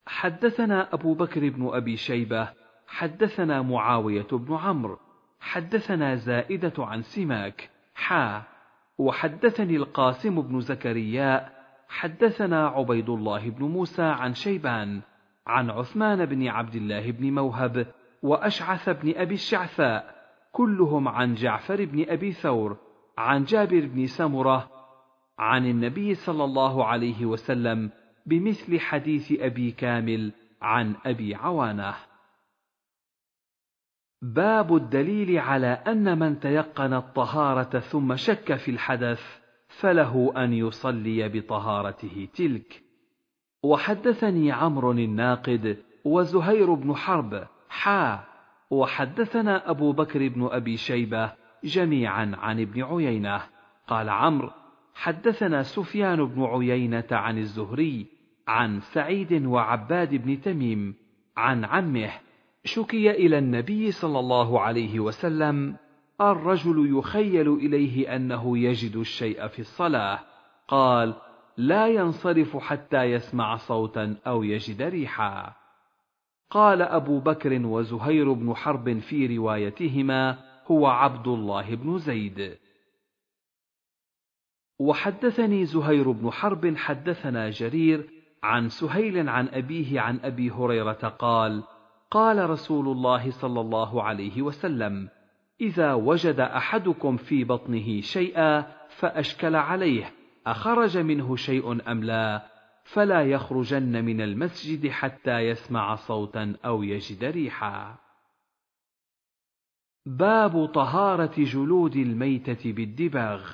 حدثنا أبو بكر بن أبي شيبة حدثنا معاوية بن عمرو حدثنا زائدة عن سماك حا وحدثني القاسم بن زكريا حدثنا عبيد الله بن موسى عن شيبان عن عثمان بن عبد الله بن موهب وأشعث بن أبي الشعثاء كلهم عن جعفر بن أبي ثور عن جابر بن سمرة عن النبي صلى الله عليه وسلم بمثل حديث أبي كامل عن أبي عوانة. باب الدليل على أن من تيقن الطهارة ثم شك في الحدث فله أن يصلي بطهارته تلك. وحدثني عمرو الناقد وزهير بن حرب حا. وحدثنا أبو بكر بن أبي شيبة جميعا عن ابن عيينة. قال عمرو حدثنا سفيان بن عيينة عن الزهري عن سعيد وعباد بن تميم عن عمه شكي إلى النبي صلى الله عليه وسلم الرجل يخيل إليه أنه يجد الشيء في الصلاة قال لا ينصرف حتى يسمع صوتا أو يجد ريحا. قال أبو بكر وزهير بن حرب في روايتهما هو عبد الله بن زيد. وحدثني زهير بن حرب حدثنا جرير عن سهيل عن أبيه عن أبي هريرة قال قال رسول الله صلى الله عليه وسلم إذا وجد أحدكم في بطنه شيئا فأشكل عليه أخرج منه شيء أم لا؟ فلا يخرجن من المسجد حتى يسمع صوتا أو يجد ريحا. باب طهارة جلود الميتة بالدباغ.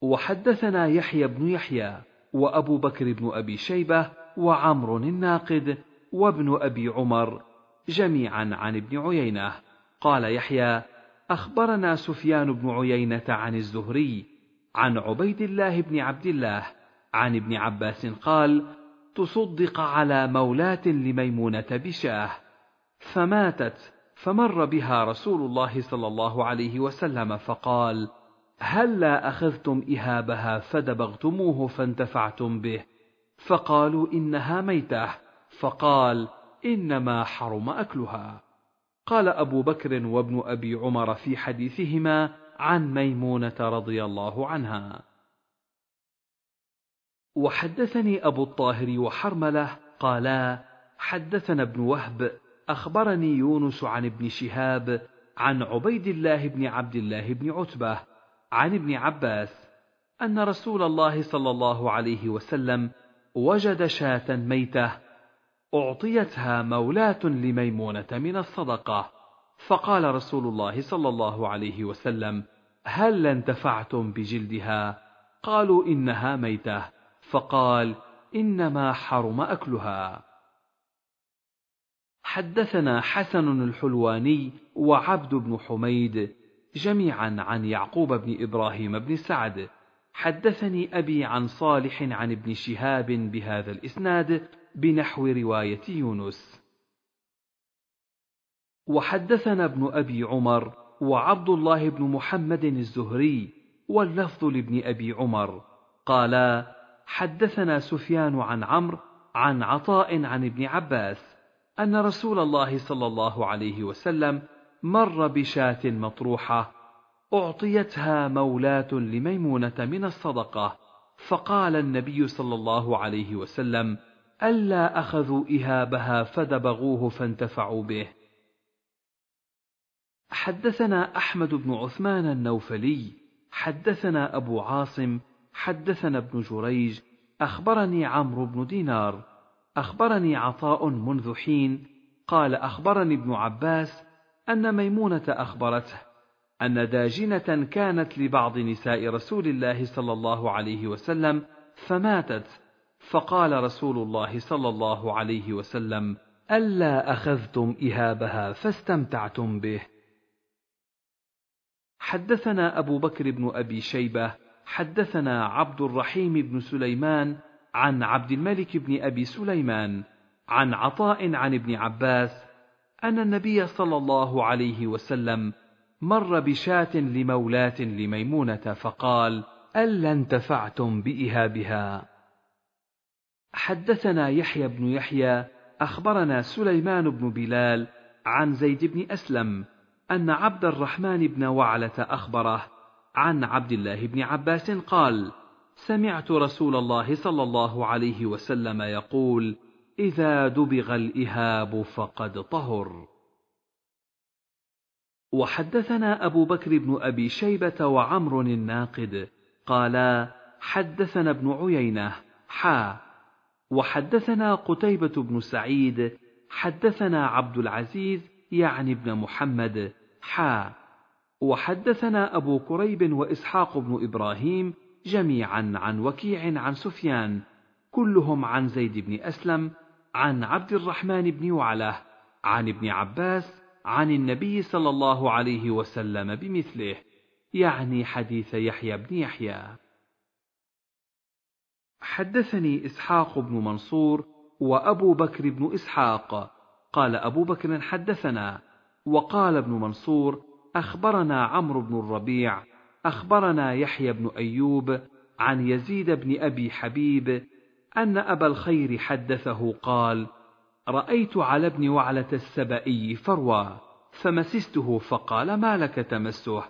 وحدثنا يحيى بن يحيى وأبو بكر بن أبي شيبة وعمر الناقد وابن أبي عمر جميعا عن ابن عيينة. قال يحيى أخبرنا سفيان بن عيينة عن الزهري عن عبيد الله بن عبد الله عن ابن عباس قال تصدق على مولاة لميمونة بشاه فماتت فمر بها رسول الله صلى الله عليه وسلم فقال هلا أخذتم إهابها فدبغتموه فانتفعتم به؟ فقالوا إنها ميتة. فقال إنما حرم أكلها. قال أبو بكر وابن أبي عمر في حديثهما عن ميمونة رضي الله عنها. وحدثني أبو الطاهر وحرملة قالا حدثنا ابن وهب أخبرني يونس عن ابن شهاب عن عبيد الله بن عبد الله بن عتبة عن ابن عباس أن رسول الله صلى الله عليه وسلم وجد شاة ميتة أعطيتها مولاة لميمونة من الصدقة. فقال رسول الله صلى الله عليه وسلم هل انتفعتم بجلدها؟ قالوا إنها ميتة. فقال إنما حرم أكلها. حدثنا حسن الحلواني وعبد بن حميد جميعا عن يعقوب بن إبراهيم بن سعد. حدثني أبي عن صالح عن ابن شهاب بهذا الإسناد بنحو رواية يونس. وحدثنا ابن أبي عمر وعبد الله بن محمد الزهري واللفظ لابن أبي عمر. قالا حدثنا سفيان عن عمرو عن عطاء عن ابن عباس أن رسول الله صلى الله عليه وسلم مر بشاة مطروحة أعطيتها مولاة لميمونة من الصدقة، فقال النبي صلى الله عليه وسلم: ألا أخذوا إهابها فدبغوه فانتفعوا به. حدثنا أحمد بن عثمان النوفلي، حدثنا أبو عاصم، حدثنا ابن جريج، أخبرني عمرو بن دينار، أخبرني عطاء منذ حين، قال أخبرني ابن عباس أن ميمونة أخبرته أن داجنة كانت لبعض نساء رسول الله صلى الله عليه وسلم فماتت. فقال رسول الله صلى الله عليه وسلم ألا أخذتم إهابها فاستمتعتم به. حدثنا أبو بكر بن أبي شيبة حدثنا عبد الرحيم بن سليمان عن عبد الملك بن أبي سليمان عن عطاء عن ابن عباس أن النبي صلى الله عليه وسلم مر بشاة لمولاة لميمونة فقال: ألا انتفعتم بإهابها؟ حدثنا يحيى بن يحيى أخبرنا سليمان بن بلال عن زيد بن أسلم أن عبد الرحمن بن وعلة أخبره عن عبد الله بن عباس قال: سمعت رسول الله صلى الله عليه وسلم يقول: إذا دبغ الإهاب فقد طهر. وحدثنا أبو بكر بن أبي شيبة وعمر الناقد قالا حدثنا ابن عيينة حا وحدثنا قتيبة بن سعيد حدثنا عبد العزيز يعني ابن محمد حا وحدثنا أبو كريب وإسحاق بن إبراهيم جميعا عن وكيع عن سفيان كلهم عن زيد بن أسلم عن عبد الرحمن بن وعله عن ابن عباس عن النبي صلى الله عليه وسلم بمثله يعني حديث يحيى بن يحيى. حدثني إسحاق بن منصور وأبو بكر بن إسحاق. قال أبو بكر حدثنا وقال ابن منصور أخبرنا عمرو بن الربيع أخبرنا يحيى بن أيوب عن يزيد بن أبي حبيب أن أبا الخير حدثه قال: رأيت على ابن وعلة السبائي فروى، فمسسته فقال: ما لك تمسه؟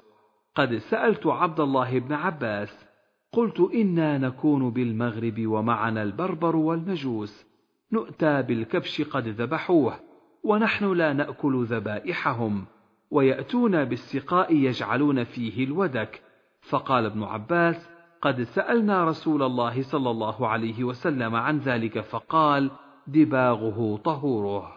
قد سألت عبد الله بن عباس، قلت إنا نكون بالمغرب ومعنا البربر والمجوس، نؤتى بالكبش قد ذبحوه، ونحن لا نأكل ذبائحهم، ويأتون بالسقاء يجعلون فيه الودك، فقال ابن عباس: قد سألنا رسول الله صلى الله عليه وسلم عن ذلك فقال: دباغه طهوره.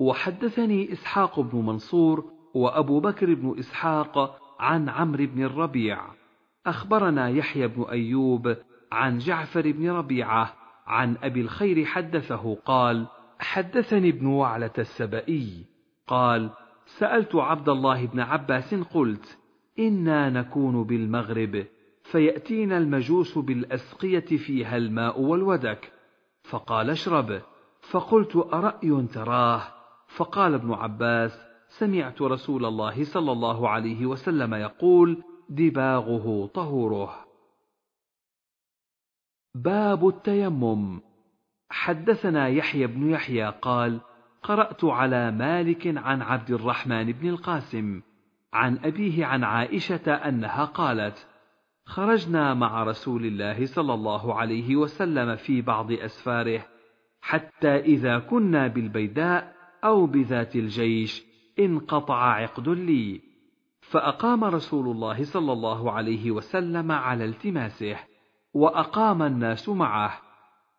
وحدثني إسحاق بن منصور وأبو بكر بن إسحاق عن عمرو بن الربيع أخبرنا يحيى بن أيوب عن جعفر بن ربيعة عن أبي الخير حدثه قال حدثني ابن وعلة السبئي قال سألت عبد الله بن عباس قلت أنا نكون بالمغرب فياتينا المجوس بالاسقيه فيها الماء والودك. فقال اشرب. فقلت اراي تراه فقال ابن عباس سمعت رسول الله صلى الله عليه وسلم يقول دباغه طهوره. باب التيمم. حدثنا يحيى بن يحيى قال قرات على مالك عن عبد الرحمن بن القاسم. عن أبيه عن عائشة أنها قالت خرجنا مع رسول الله صلى الله عليه وسلم في بعض أسفاره حتى إذا كنا بالبيداء أو بذات الجيش انقطع عقد لي. فأقام رسول الله صلى الله عليه وسلم على التماسه وأقام الناس معه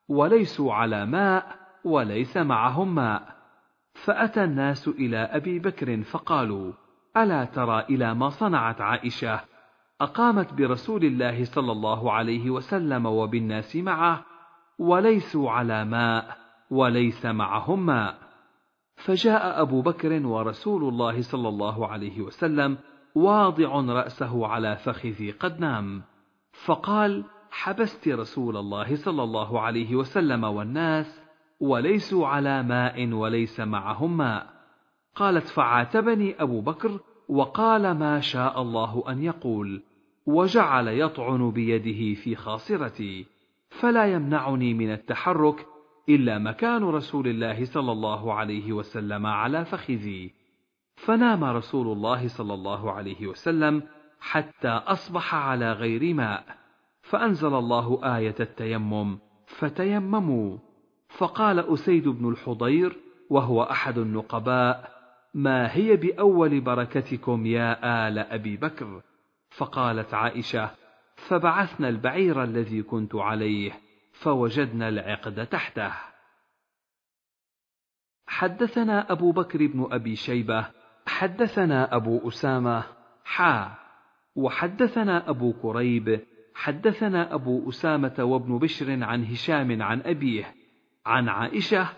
وليسوا على ماء وليس معهم ماء. فأتى الناس إلى أبي بكر فقالوا ألا ترى إلى ما صنعت عائشة؟ أقامت برسول الله صلى الله عليه وسلم وبالناس معه وليسوا على ماء وليس معهم ماء. فجاء أبو بكر ورسول الله صلى الله عليه وسلم واضع رأسه على فخذي قد نام فقال حبست رسول الله صلى الله عليه وسلم والناس وليسوا على ماء وليس معهم ماء. قالت فعاتبني أبو بكر وقال ما شاء الله أن يقول وجعل يطعن بيده في خاصرتي فلا يمنعني من التحرك إلا مكان رسول الله صلى الله عليه وسلم على فخذي. فنام رسول الله صلى الله عليه وسلم حتى أصبح على غير ماء فأنزل الله آية التيمم فتيمموا. فقال أسيد بن الحضير وهو أحد النقباء ما هي بأول بركتكم يا آل أبي بكر؟ فقالت عائشة فبعثنا البعير الذي كنت عليه فوجدنا العقد تحته. حدثنا أبو بكر بن أبي شيبة حدثنا أبو أسامة حا وحدثنا أبو كريب حدثنا أبو أسامة وابن بشر عن هشام عن أبيه عن عائشة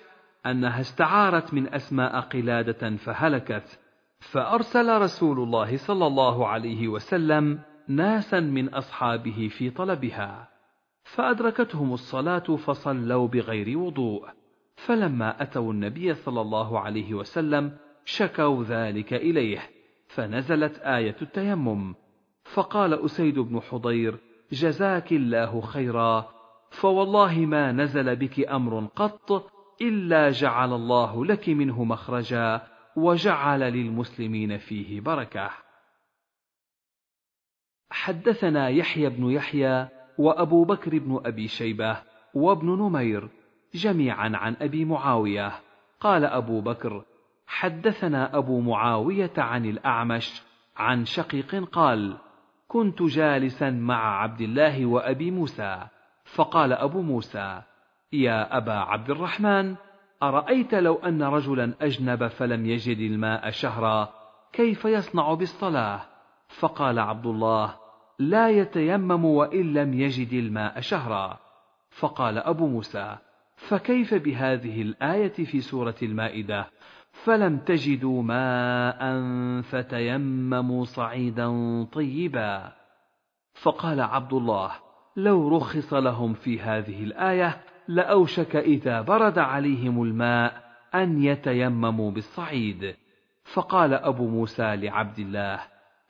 أنها استعارت من أسماء قلادة فهلكت فأرسل رسول الله صلى الله عليه وسلم ناسا من أصحابه في طلبها فأدركتهم الصلاة فصلوا بغير وضوء فلما أتوا النبي صلى الله عليه وسلم شكوا ذلك إليه فنزلت آية التيمم فقال أسيد بن حضير جزاك الله خيرا فوالله ما نزل بك أمر قط إلا جعل الله لك منه مخرجا وجعل للمسلمين فيه بركة. حدثنا يحيى بن يحيى وأبو بكر بن أبي شيبة وابن نمير جميعا عن أبي معاوية. قال أبو بكر حدثنا أبو معاوية عن الأعمش عن شقيق قال كنت جالسا مع عبد الله وأبي موسى. فقال أبو موسى يا أبا عبد الرحمن أرأيت لو أن رجلا أجنب فلم يجد الماء شهرا كيف يصنع بالصلاة؟ فقال عبد الله لا يتيمم وإن لم يجد الماء شهرا. فقال أبو موسى فكيف بهذه الآية في سورة المائدة؟ فلم تجدوا ماء فتيمموا صعيدا طيبا. فقال عبد الله لو رخص لهم في هذه الآية لأوشك إذا برد عليهم الماء أن يتيمموا بالصعيد. فقال أبو موسى لعبد الله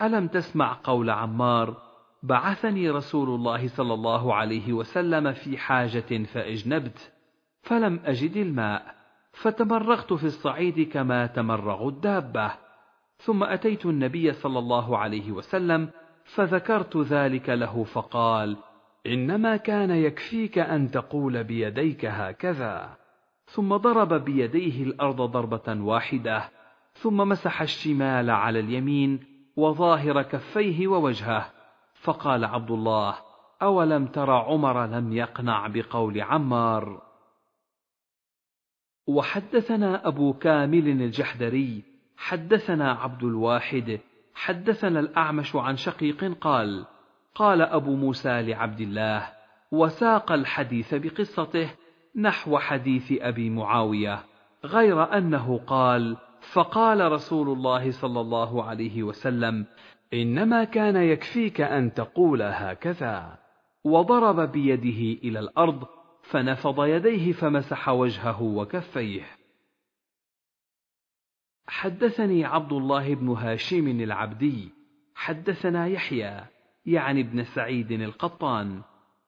ألم تسمع قول عمار بعثني رسول الله صلى الله عليه وسلم في حاجة فأجنبت فلم أجد الماء فتمرغت في الصعيد كما تمرغ الدابة. ثم أتيت النبي صلى الله عليه وسلم فذكرت ذلك له فقال إنما كان يكفيك أن تقول بيديك هكذا. ثم ضرب بيديه الأرض ضربة واحدة ثم مسح الشمال على اليمين وظاهر كفيه ووجهه. فقال عبد الله أولم تر عمر لم يقنع بقول عمار؟ وحدثنا أبو كامل الجحدري حدثنا عبد الواحد حدثنا الأعمش عن شقيق قال قال أبو موسى لعبد الله وساق الحديث بقصته نحو حديث أبي معاوية غير أنه قال فقال رسول الله صلى الله عليه وسلم إنما كان يكفيك أن تقول هكذا. وضرب بيده إلى الأرض فنفض يديه فمسح وجهه وكفيه. حدثني عبد الله بن هاشم العبدي حدثنا يحيى يعني ابن سعيد القطان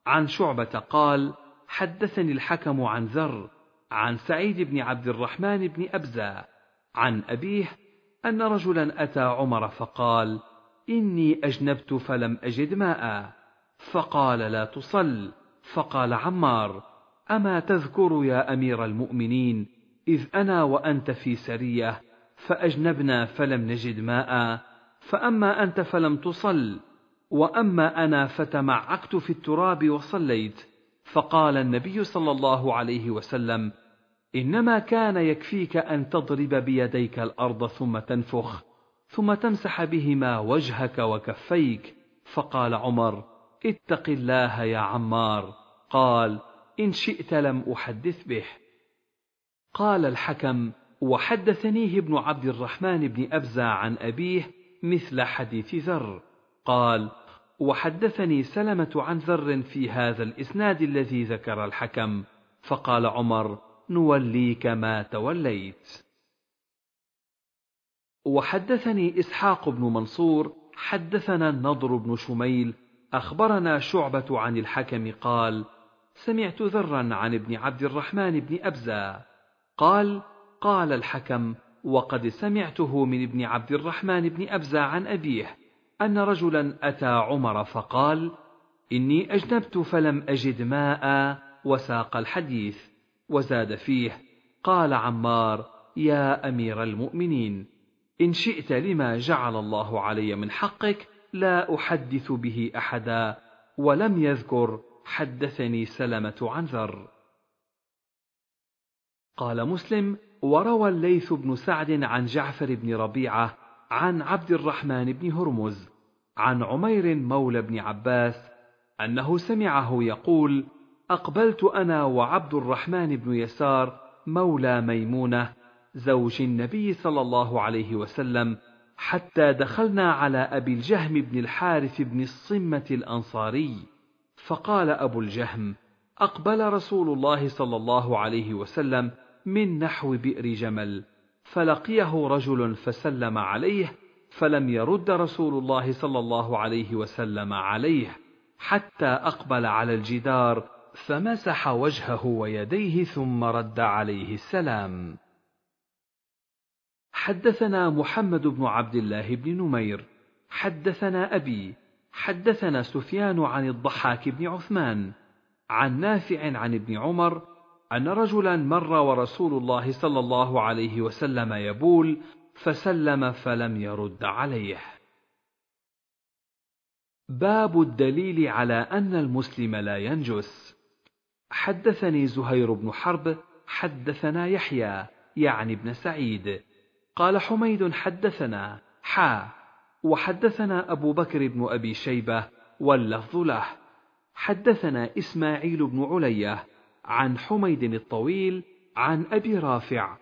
عن شعبة قال حدثني الحكم عن ذر عن سعيد بن عبد الرحمن بن أبزة عن أبيه أن رجلا أتى عمر فقال إني أجنبت فلم أجد ماء. فقال لا تصل. فقال عمار أما تذكر يا أمير المؤمنين إذ أنا وأنت في سرية فأجنبنا فلم نجد ماء. فأما أنت فلم تصل. وأما أنا فتمعكت في التراب وصليت. فقال النبي صلى الله عليه وسلم إنما كان يكفيك أن تضرب بيديك الأرض ثم تنفخ ثم تمسح بهما وجهك وكفيك. فقال عمر اتق الله يا عمار. قال إن شئت لم أحدث به. قال الحكم وحدثنيه ابن عبد الرحمن بن أبزة عن أبيه مثل حديث ذر. قال وحدثني سلمة عن ذر في هذا الإسناد الذي ذكر الحكم فقال عمر نوليك ما توليت. وحدثني إسحاق بن منصور حدثنا النضر بن شميل أخبرنا شعبة عن الحكم قال سمعت ذرا عن ابن عبد الرحمن بن أبزة قال قال الحكم وقد سمعته من ابن عبد الرحمن بن أبزة عن أبيه أن رجلا أتى عمر فقال إني أجنبت فلم أجد ماء وساق الحديث وزاد فيه قال عمار يا أمير المؤمنين إن شئت لما جعل الله علي من حقك لا أحدث به أحدا ولم يذكر حدثني سلمة عن ذر. قال مسلم وروى الليث بن سعد عن جعفر بن ربيعة عن عبد الرحمن بن هرمز عن عمير مولى بن عباس أنه سمعه يقول أقبلت أنا وعبد الرحمن بن يسار مولى ميمونة زوج النبي صلى الله عليه وسلم حتى دخلنا على أبي الجهم بن الحارث بن الصمة الأنصاري فقال أبو الجهم أقبل رسول الله صلى الله عليه وسلم من نحو بئر جمل فلقيه رجل فسلم عليه فلم يرد رسول الله صلى الله عليه وسلم عليه حتى أقبل على الجدار فمسح وجهه ويديه ثم رد عليه السلام. حدثنا محمد بن عبد الله بن نمير حدثنا أبي حدثنا سفيان عن الضحاك بن عثمان عن نافع عن ابن عمر أن رجلا مر ورسول الله صلى الله عليه وسلم يبول فسلم فلم يرد عليه. باب الدليل على أن المسلم لا ينجس. حدثني زهير بن حرب حدثنا يحيى يعني ابن سعيد. قال حميد حدثنا حا وحدثنا أبو بكر بن أبي شيبة واللفظ له. حدثنا إسماعيل بن علية عن حميد الطويل عن أبي رافع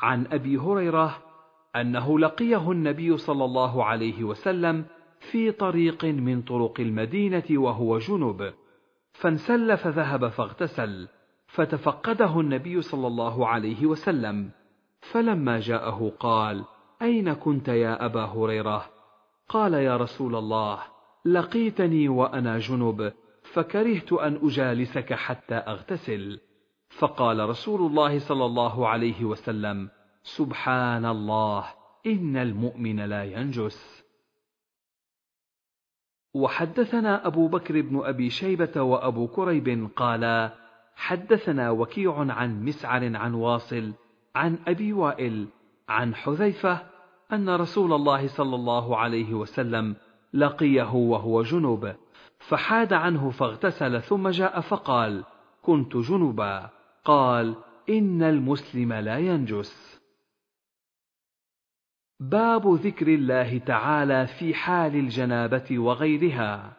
عن أبي هريرة أنه لقيه النبي صلى الله عليه وسلم في طريق من طرق المدينة وهو جنب فانسل فذهب فاغتسل فتفقده النبي صلى الله عليه وسلم. فلما جاءه قال أين كنت يا أبا هريرة؟ قال يا رسول الله لقيتني وأنا جنب فكرهت أن أجالسك حتى أغتسل. فقال رسول الله صلى الله عليه وسلم سبحان الله إن المؤمن لا ينجس. وحدثنا أبو بكر بن أبي شيبة وأبو كريب قالا حدثنا وكيع عن مسعر عن واصل عن أبي وائل عن حذيفة أن رسول الله صلى الله عليه وسلم لقيه وهو جنوب فحاد عنه فاغتسل ثم جاء فقال كنت جنبا. قال إن المسلم لا ينجس. باب ذكر الله تعالى في حال الجنابة وغيرها.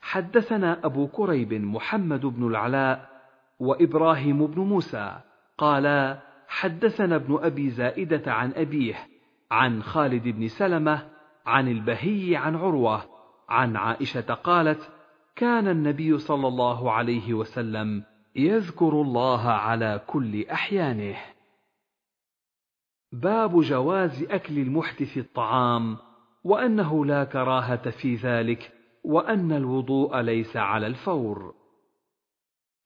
حدثنا أبو كريب محمد بن العلاء وإبراهيم بن موسى قالا حدثنا ابن أبي زائدة عن أبيه عن خالد بن سلمة عن البهي عن عروة عن عائشة قالت كان النبي صلى الله عليه وسلم يذكر الله على كل أحيانه. باب جواز أكل المحدث الطعام وأنه لا كراهة في ذلك وأن الوضوء ليس على الفور.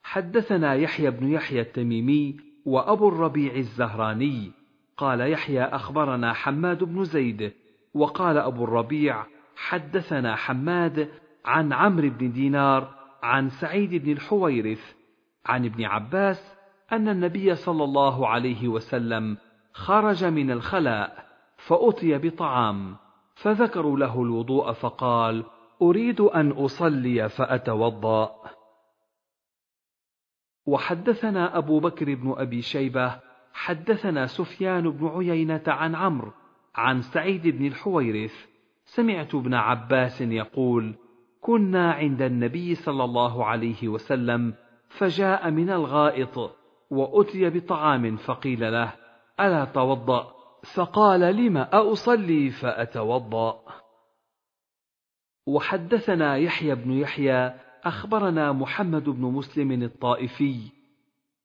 حدثنا يحيى بن يحيى التميمي وأبو الربيع الزهراني قال يحيى أخبرنا حماد بن زيد وقال أبو الربيع حدثنا حماد عن عمرو بن دينار عن سعيد بن الحويرث عن ابن عباس أن النبي صلى الله عليه وسلم خرج من الخلاء فأتي بطعام فذكروا له الوضوء فقال أريد أن أصلي فأتوضأ. وحدثنا أبو بكر بن أبي شيبة حدثنا سفيان بن عيينة عن عمرو عن سعيد بن الحويرث. سمعت ابن عباس يقول كنا عند النبي صلى الله عليه وسلم فجاء من الغائط وأتي بطعام فقيل له ألا توضأ؟ فقال لم أصلي فأتوضأ. وحدثنا يحيى بن يحيى أخبرنا محمد بن مسلم الطائفي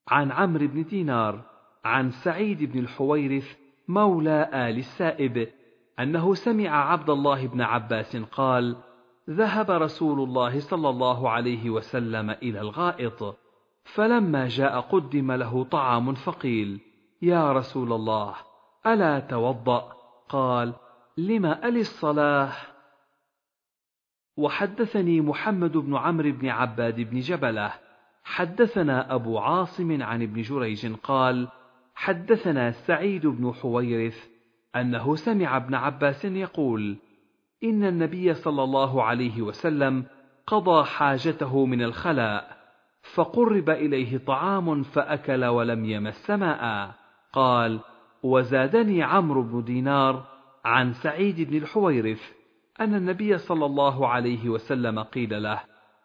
عن عمرو بن دينار عن سعيد بن الحويرث مولى آل السائب أنه سمع عبد الله بن عباس قال: ذهب رسول الله صلى الله عليه وسلم إلى الغائط، فلما جاء قدم له طعام فقيل: يا رسول الله، ألا توضأ؟ قال: لم ألي الصلاة؟ وحدثني محمد بن عمرو بن عباد بن جبلة حدثنا أبو عاصم عن ابن جريج قال حدثنا سعيد بن حويرث أنه سمع ابن عباس يقول إن النبي صلى الله عليه وسلم قضى حاجته من الخلاء فقرب إليه طعام فأكل ولم يمس ماء قال وزادني عمرو بن دينار عن سعيد بن الحويرث أن النبي صلى الله عليه وسلم قيل له: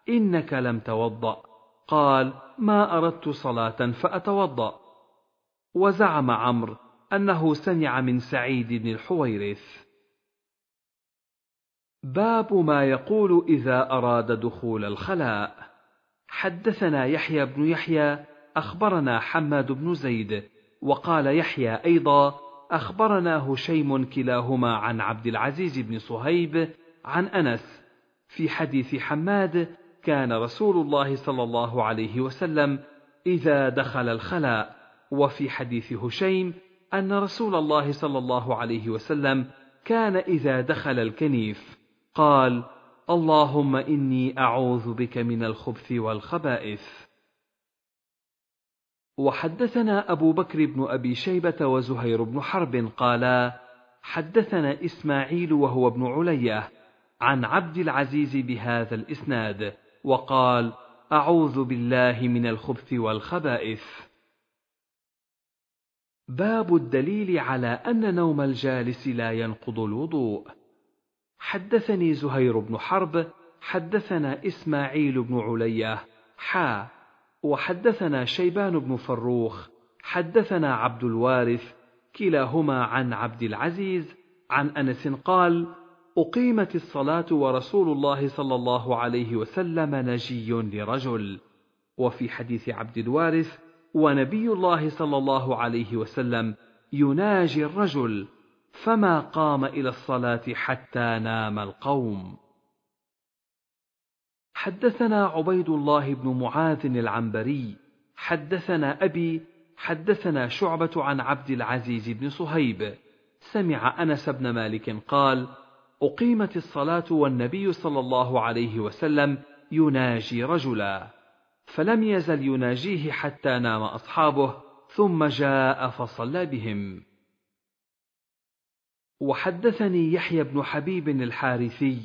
إنك لم توضأ، قال: ما أردت صلاة فأتوضأ. وزعم عمرو أنه سمع من سعيد بن الحويرث. باب ما يقول إذا أراد دخول الخلاء. حدثنا يحيى بن يحيى أخبرنا حماد بن زيد، وقال يحيى أيضا: أخبرنا هشيم كلاهما عن عبد العزيز بن صهيب عن أنس. في حديث حماد كان رسول الله صلى الله عليه وسلم إذا دخل الخلاء. وفي حديث هشيم أن رسول الله صلى الله عليه وسلم كان إذا دخل الكنيف. قال اللهم إني أعوذ بك من الخبث والخبائث. وحدثنا أبو بكر بن أبي شيبة وزهير بن حرب قالا حدثنا إسماعيل وهو ابن علية عن عبد العزيز بهذا الإسناد وقال أعوذ بالله من الخبث والخبائث. باب الدليل على أن نوم الجالس لا ينقض الوضوء. حدثني زهير بن حرب حدثنا إسماعيل بن علية حا وحدثنا شيبان بن فروخ حدثنا عبد الوارث كلاهما عن عبد العزيز عن أنس قال أقيمت الصلاة ورسول الله صلى الله عليه وسلم نجي لرجل. وفي حديث عبد الوارث ونبي الله صلى الله عليه وسلم يناجي الرجل فما قام إلى الصلاة حتى نام القوم. حدثنا عبيد الله بن معاذ العنبري حدثنا أبي حدثنا شعبة عن عبد العزيز بن صهيب. سمع أنس بن مالك قال أقيمت الصلاة والنبي صلى الله عليه وسلم يناجي رجلا. فلم يزل يناجيه حتى نام أصحابه ثم جاء فصلى بهم. وحدثني يحيى بن حبيب الحارثي.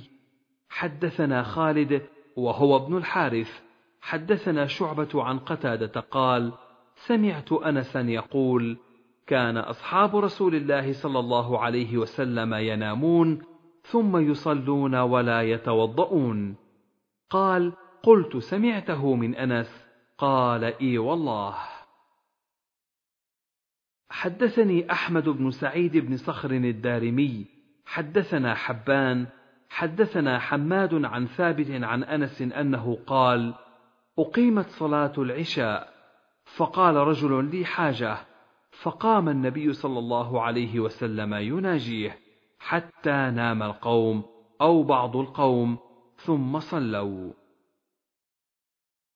حدثنا خالد وهو ابن الحارث حدثنا شعبة عن قتادة قال: سمعت انسا يقول كان أصحاب رسول الله صلى الله عليه وسلم ينامون ثم يصلون ولا يتوضؤون. قال قلت سمعته من أنس قال إي والله. حدثني أحمد بن سعيد بن صخر الدارمي حدثنا حبان حدثنا حماد عن ثابت عن أنس أنه قال أقيمت صلاة العشاء فقال رجل لي حاجة فقام النبي صلى الله عليه وسلم يناجيه حتى نام القوم أو بعض القوم ثم صلوا.